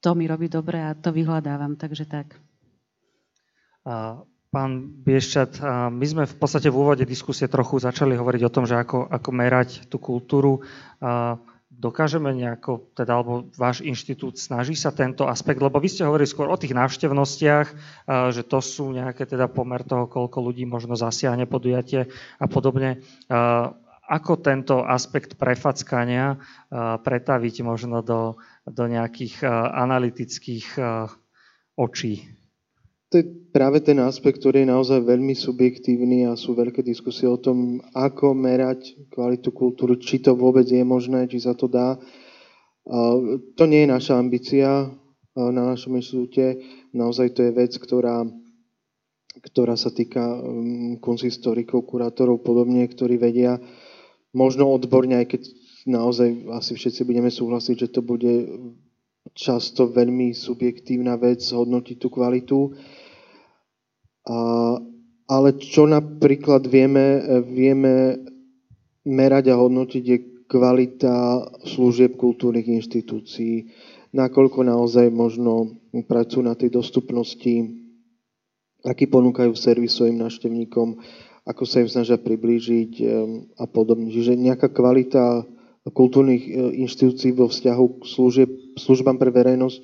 to mi robí dobre a to vyhľadávam, takže tak. Pán Bieščat, my sme v podstate v úvode diskusie trochu začali hovoriť o tom, že ako, ako merať tú kultúru. Dokážeme nejako, teda, alebo váš inštitút snaží sa tento aspekt, lebo vy ste hovorili skôr o tých návštevnostiach, že to sú nejaké teda pomer toho, koľko ľudí možno zasiahne podujatie a podobne ako tento aspekt prefackania pretaviť možno do, do nejakých analytických očí? To je práve ten aspekt, ktorý je naozaj veľmi subjektívny a sú veľké diskusie o tom, ako merať kvalitu kultúry, či to vôbec je možné, či sa to dá. To nie je naša ambícia na našom inštitúte. Naozaj to je vec, ktorá, ktorá sa týka um, konzistorikov, kurátorov podobne, ktorí vedia možno odborne, aj keď naozaj asi všetci budeme súhlasiť, že to bude často veľmi subjektívna vec hodnotiť tú kvalitu. Ale čo napríklad vieme, vieme merať a hodnotiť je kvalita služieb kultúrnych inštitúcií, nakoľko naozaj možno pracujú na tej dostupnosti, aký ponúkajú servis svojim návštevníkom, ako sa im snažia priblížiť a podobne. Čiže nejaká kvalita kultúrnych e, inštitúcií vo vzťahu k služieb, službám pre verejnosť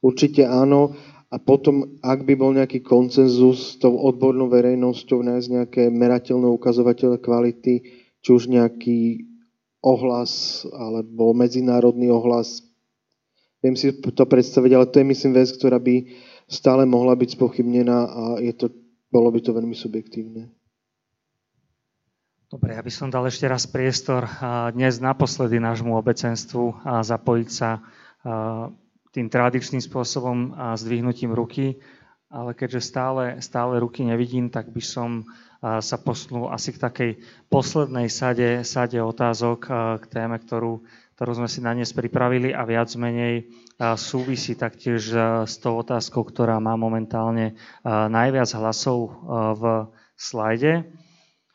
určite áno. A potom, ak by bol nejaký koncenzus s tou odbornou verejnosťou, nájsť nejaké merateľné ukazovatele kvality, či už nejaký ohlas alebo medzinárodný ohlas. Viem si to predstaviť, ale to je myslím vec, ktorá by stále mohla byť spochybnená a je to, bolo by to veľmi subjektívne. Dobre, ja by som dal ešte raz priestor dnes naposledy nášmu obecenstvu a zapojiť sa tým tradičným spôsobom a zdvihnutím ruky, ale keďže stále, stále ruky nevidím, tak by som sa posunul asi k takej poslednej sade, sade otázok k téme, ktorú, ktorú sme si na dnes pripravili a viac menej súvisí taktiež s tou otázkou, ktorá má momentálne najviac hlasov v slajde.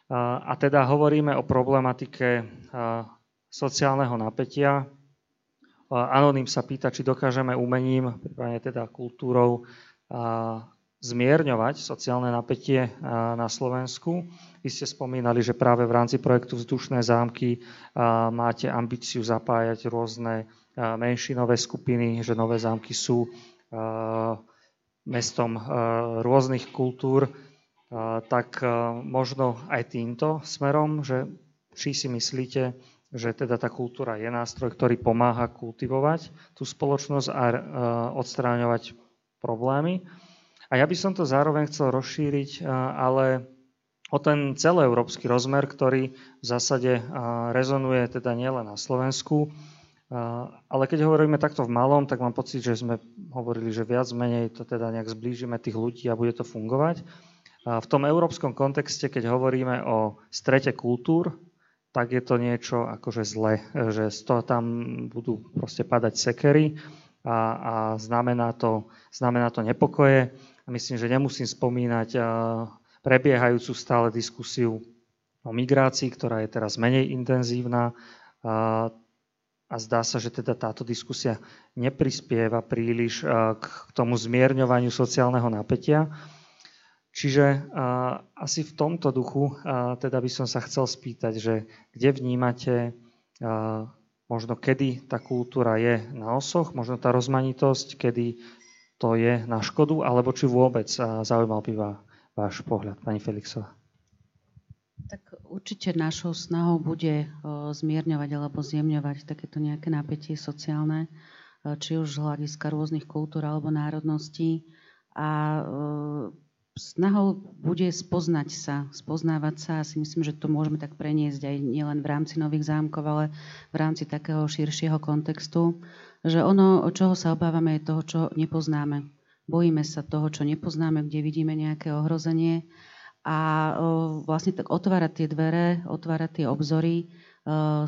A teda hovoríme o problematike sociálneho napätia. Anonym sa pýta, či dokážeme umením, prípadne teda kultúrou, zmierňovať sociálne napätie na Slovensku. Vy ste spomínali, že práve v rámci projektu Vzdušné zámky máte ambíciu zapájať rôzne menšinové skupiny, že nové zámky sú mestom rôznych kultúr tak možno aj týmto smerom, že či si myslíte, že teda tá kultúra je nástroj, ktorý pomáha kultivovať tú spoločnosť a odstráňovať problémy. A ja by som to zároveň chcel rozšíriť, ale o ten celoeurópsky rozmer, ktorý v zásade rezonuje teda nielen na Slovensku, ale keď hovoríme takto v malom, tak mám pocit, že sme hovorili, že viac menej to teda nejak zblížime tých ľudí a bude to fungovať. V tom európskom kontexte, keď hovoríme o strete kultúr, tak je to niečo akože zle, že z toho tam budú proste padať sekery a, a znamená, to, znamená to nepokoje. A myslím, že nemusím spomínať prebiehajúcu stále diskusiu o migrácii, ktorá je teraz menej intenzívna a, a zdá sa, že teda táto diskusia neprispieva príliš k tomu zmierňovaniu sociálneho napätia. Čiže uh, asi v tomto duchu uh, teda by som sa chcel spýtať, že kde vnímate uh, možno kedy tá kultúra je na osoch, možno tá rozmanitosť, kedy to je na škodu, alebo či vôbec uh, zaujímal by vás váš pohľad, pani Felixová. Tak určite našou snahou bude uh, zmierňovať alebo zjemňovať takéto nejaké napätie sociálne, uh, či už z hľadiska rôznych kultúr alebo národností. A snahou bude spoznať sa, spoznávať sa. A si myslím, že to môžeme tak preniesť aj nielen v rámci nových zámkov, ale v rámci takého širšieho kontextu, že ono, od čoho sa obávame, je toho, čo nepoznáme. Bojíme sa toho, čo nepoznáme, kde vidíme nejaké ohrozenie a vlastne tak otvárať tie dvere, otvárať tie obzory,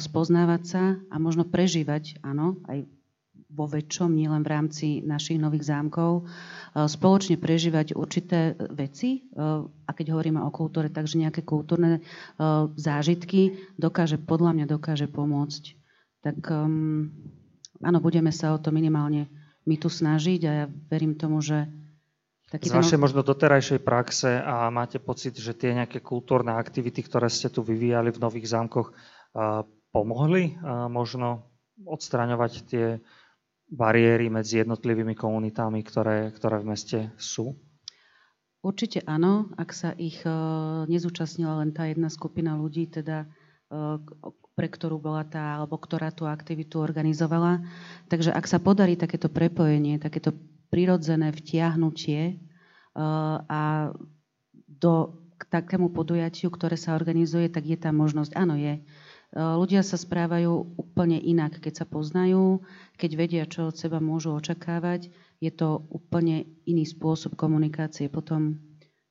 spoznávať sa a možno prežívať, áno, aj vo väčšom, nielen v rámci našich nových zámkov, e, spoločne prežívať určité veci. E, a keď hovoríme o kultúre, takže nejaké kultúrne e, zážitky dokáže, podľa mňa dokáže pomôcť. Tak um, áno, budeme sa o to minimálne my tu snažiť a ja verím tomu, že taký Z vašej možno doterajšej praxe a máte pocit, že tie nejaké kultúrne aktivity, ktoré ste tu vyvíjali v nových zámkoch, pomohli možno odstraňovať tie bariéry medzi jednotlivými komunitami, ktoré, ktoré v meste sú? Určite áno, ak sa ich uh, nezúčastnila len tá jedna skupina ľudí, teda uh, pre ktorú bola tá, alebo ktorá tú aktivitu organizovala. Takže ak sa podarí takéto prepojenie, takéto prirodzené vtiahnutie uh, a do k takému podujatiu, ktoré sa organizuje, tak je tam možnosť, áno, je ľudia sa správajú úplne inak, keď sa poznajú, keď vedia, čo od seba môžu očakávať. Je to úplne iný spôsob komunikácie potom.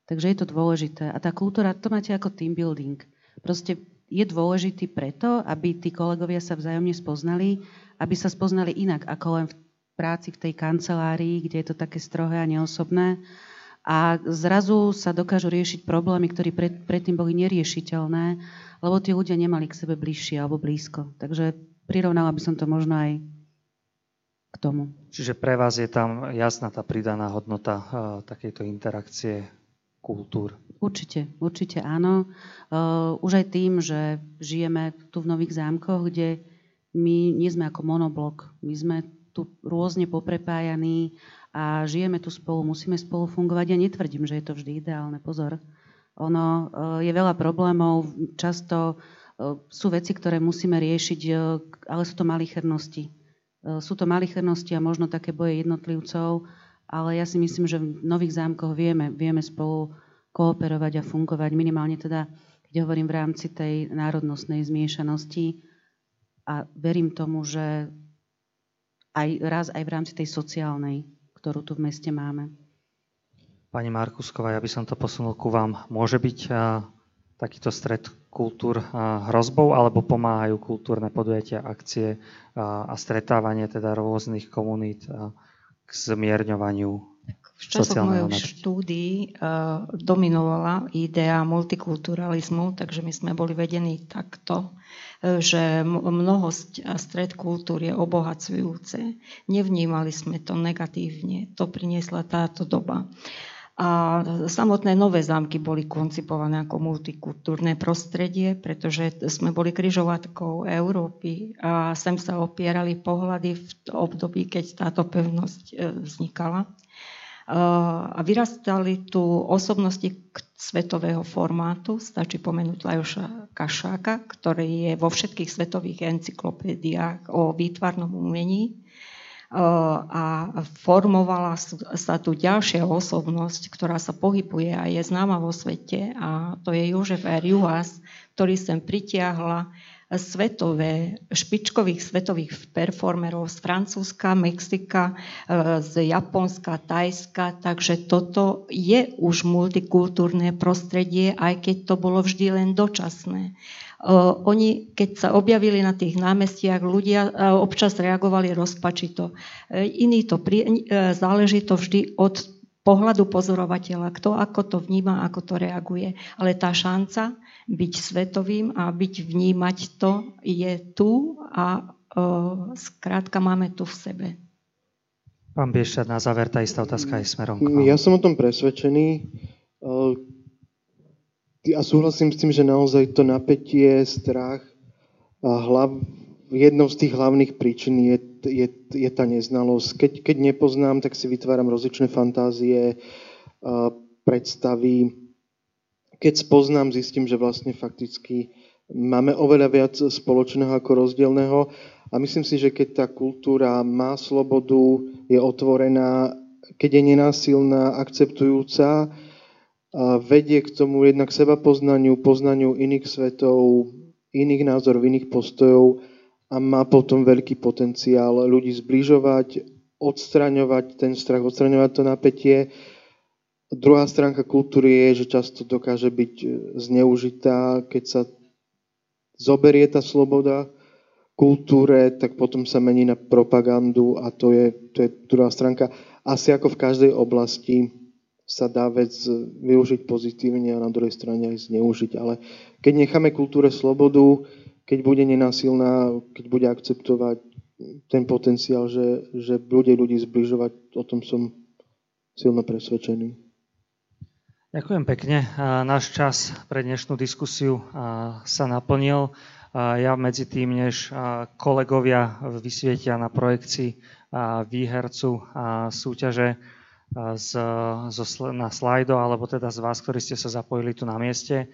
Takže je to dôležité. A tá kultúra, to máte ako team building. Proste je dôležitý preto, aby tí kolegovia sa vzájomne spoznali, aby sa spoznali inak ako len v práci v tej kancelárii, kde je to také strohé a neosobné. A zrazu sa dokážu riešiť problémy, ktoré pred, predtým boli neriešiteľné, lebo tí ľudia nemali k sebe bližšie alebo blízko. Takže prirovnala by som to možno aj k tomu. Čiže pre vás je tam jasná tá pridaná hodnota uh, takejto interakcie kultúr. Určite, určite áno. Uh, už aj tým, že žijeme tu v Nových zámkoch, kde my nie sme ako monoblok. My sme tu rôzne poprepájaní a žijeme tu spolu, musíme spolu fungovať. Ja netvrdím, že je to vždy ideálne, pozor. Ono eh, je veľa problémov, často eh, sú veci, ktoré musíme riešiť, eh, ale sú to malichernosti. Sú to malichernosti a možno také boje jednotlivcov, ale ja si myslím, že v nových zámkoch vieme, vieme spolu kooperovať a fungovať, minimálne teda, keď hovorím v rámci tej národnostnej zmiešanosti. A verím tomu, že aj raz aj v rámci tej sociálnej, ktorú tu v meste máme. Pani Markusková, ja by som to posunul ku vám. Môže byť takýto stred kultúr hrozbou, alebo pomáhajú kultúrne podujatia, akcie a, stretávanie teda rôznych komunít k zmierňovaniu v časoch mojich štúdií uh, dominovala idea multikulturalizmu, takže my sme boli vedení takto že mnohosť stred kultúr je obohacujúce. Nevnímali sme to negatívne. To priniesla táto doba. A samotné nové zámky boli koncipované ako multikultúrne prostredie, pretože sme boli kryžovatkou Európy a sem sa opierali pohľady v období, keď táto pevnosť e, vznikala a vyrastali tu osobnosti svetového formátu. Stačí pomenúť Lajoša Kašáka, ktorý je vo všetkých svetových encyklopédiách o výtvarnom umení a formovala sa tu ďalšia osobnosť, ktorá sa pohybuje a je známa vo svete a to je Jožef R. Juhas, ktorý sem pritiahla svetové, špičkových svetových performerov z Francúzska, Mexika, z Japonska, Tajska, takže toto je už multikultúrne prostredie, aj keď to bolo vždy len dočasné. E, oni, keď sa objavili na tých námestiach, ľudia e, občas reagovali rozpačito. Iný to, záleží to vždy od pohľadu pozorovateľa, kto ako to vníma, ako to reaguje. Ale tá šanca byť svetovým a byť vnímať to je tu a skrátka máme tu v sebe. Pán Biešťat, na záver tá istá otázka aj smerom k vám. Ja som o tom presvedčený uh, a súhlasím s tým, že naozaj to napätie, strach a hlav, jednou z tých hlavných príčin je, je, je tá neznalosť. Keď, keď nepoznám, tak si vytváram rozličné fantázie, predstavy, keď spoznám, zistím, že vlastne fakticky máme oveľa viac spoločného ako rozdielného a myslím si, že keď tá kultúra má slobodu, je otvorená, keď je nenásilná, akceptujúca, vedie k tomu jednak seba poznaniu, poznaniu iných svetov, iných názorov, iných postojov a má potom veľký potenciál ľudí zbližovať, odstraňovať ten strach, odstraňovať to napätie Druhá stránka kultúry je, že často dokáže byť zneužitá, keď sa zoberie tá sloboda kultúre, tak potom sa mení na propagandu a to je, to je druhá stránka. Asi ako v každej oblasti sa dá vec využiť pozitívne a na druhej strane aj zneužiť. Ale keď necháme kultúre slobodu, keď bude nenásilná, keď bude akceptovať ten potenciál, že, že bude ľudí zbližovať, o tom som silno presvedčený. Ďakujem pekne. Náš čas pre dnešnú diskusiu sa naplnil. Ja medzi tým, než kolegovia vysvietia na projekcii výhercu súťaže z, zo, na slajdo, alebo teda z vás, ktorí ste sa zapojili tu na mieste,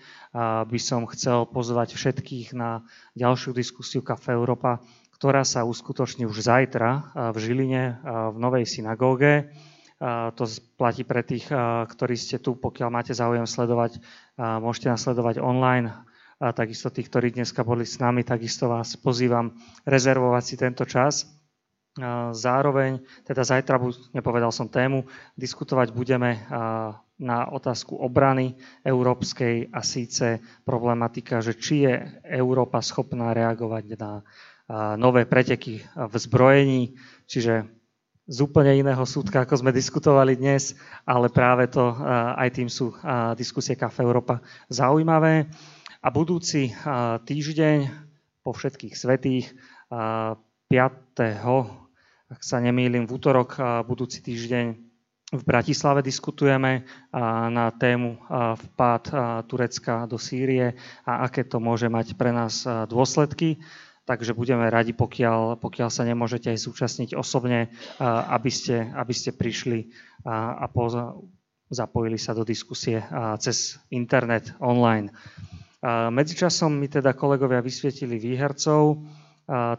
by som chcel pozvať všetkých na ďalšiu diskusiu Kafe Európa, ktorá sa uskutoční už zajtra v Žiline v Novej synagóge. To platí pre tých, ktorí ste tu, pokiaľ máte záujem sledovať, môžete nás sledovať online. A takisto tí, ktorí dneska boli s nami, takisto vás pozývam rezervovať si tento čas. Zároveň, teda zajtra, nepovedal som tému, diskutovať budeme na otázku obrany európskej a síce problematika, že či je Európa schopná reagovať na nové preteky v zbrojení, čiže z úplne iného súdka, ako sme diskutovali dnes, ale práve to aj tým sú diskusie Kafe Európa zaujímavé. A budúci týždeň po všetkých svetých 5. ak sa nemýlim, v útorok budúci týždeň v Bratislave diskutujeme na tému vpád Turecka do Sýrie a aké to môže mať pre nás dôsledky. Takže budeme radi, pokiaľ, pokiaľ sa nemôžete aj zúčastniť osobne, aby ste, aby ste prišli a, a poza, zapojili sa do diskusie cez internet online. Medzičasom mi teda kolegovia vysvietili výhercov,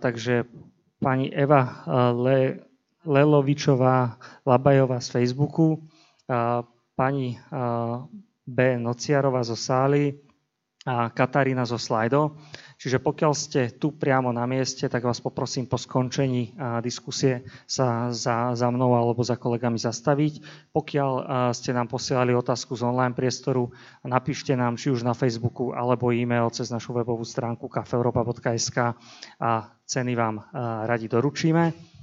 takže pani Eva Le, Lelovičová Labajová z Facebooku, pani B. Nociarová zo Sály a Katarína zo Slido. Čiže pokiaľ ste tu priamo na mieste, tak vás poprosím po skončení diskusie sa za, za mnou alebo za kolegami zastaviť. Pokiaľ ste nám posielali otázku z online priestoru, napíšte nám či už na Facebooku alebo e-mail cez našu webovú stránku kafeuropa.sk a ceny vám radi doručíme.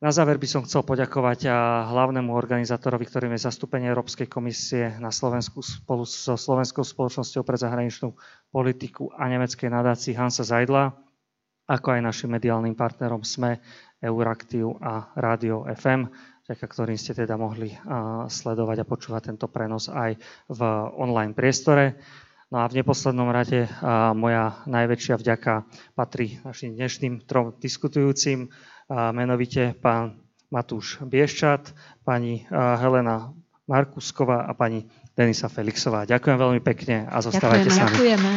Na záver by som chcel poďakovať hlavnému organizátorovi, ktorým je zastúpenie Európskej komisie na Slovensku spolu so Slovenskou spoločnosťou pre zahraničnú politiku a nemeckej nadácii Hansa Zajdla, ako aj našim mediálnym partnerom SME, Euraktiv a Rádio FM, vďaka ktorým ste teda mohli sledovať a počúvať tento prenos aj v online priestore. No a v neposlednom rade moja najväčšia vďaka patrí našim dnešným trom diskutujúcim, a menovite pán Matúš Bieščat, pani Helena Markusková a pani Denisa Felixová. Ďakujem veľmi pekne a zostávajte Ďakujeme. s nami. Ďakujeme.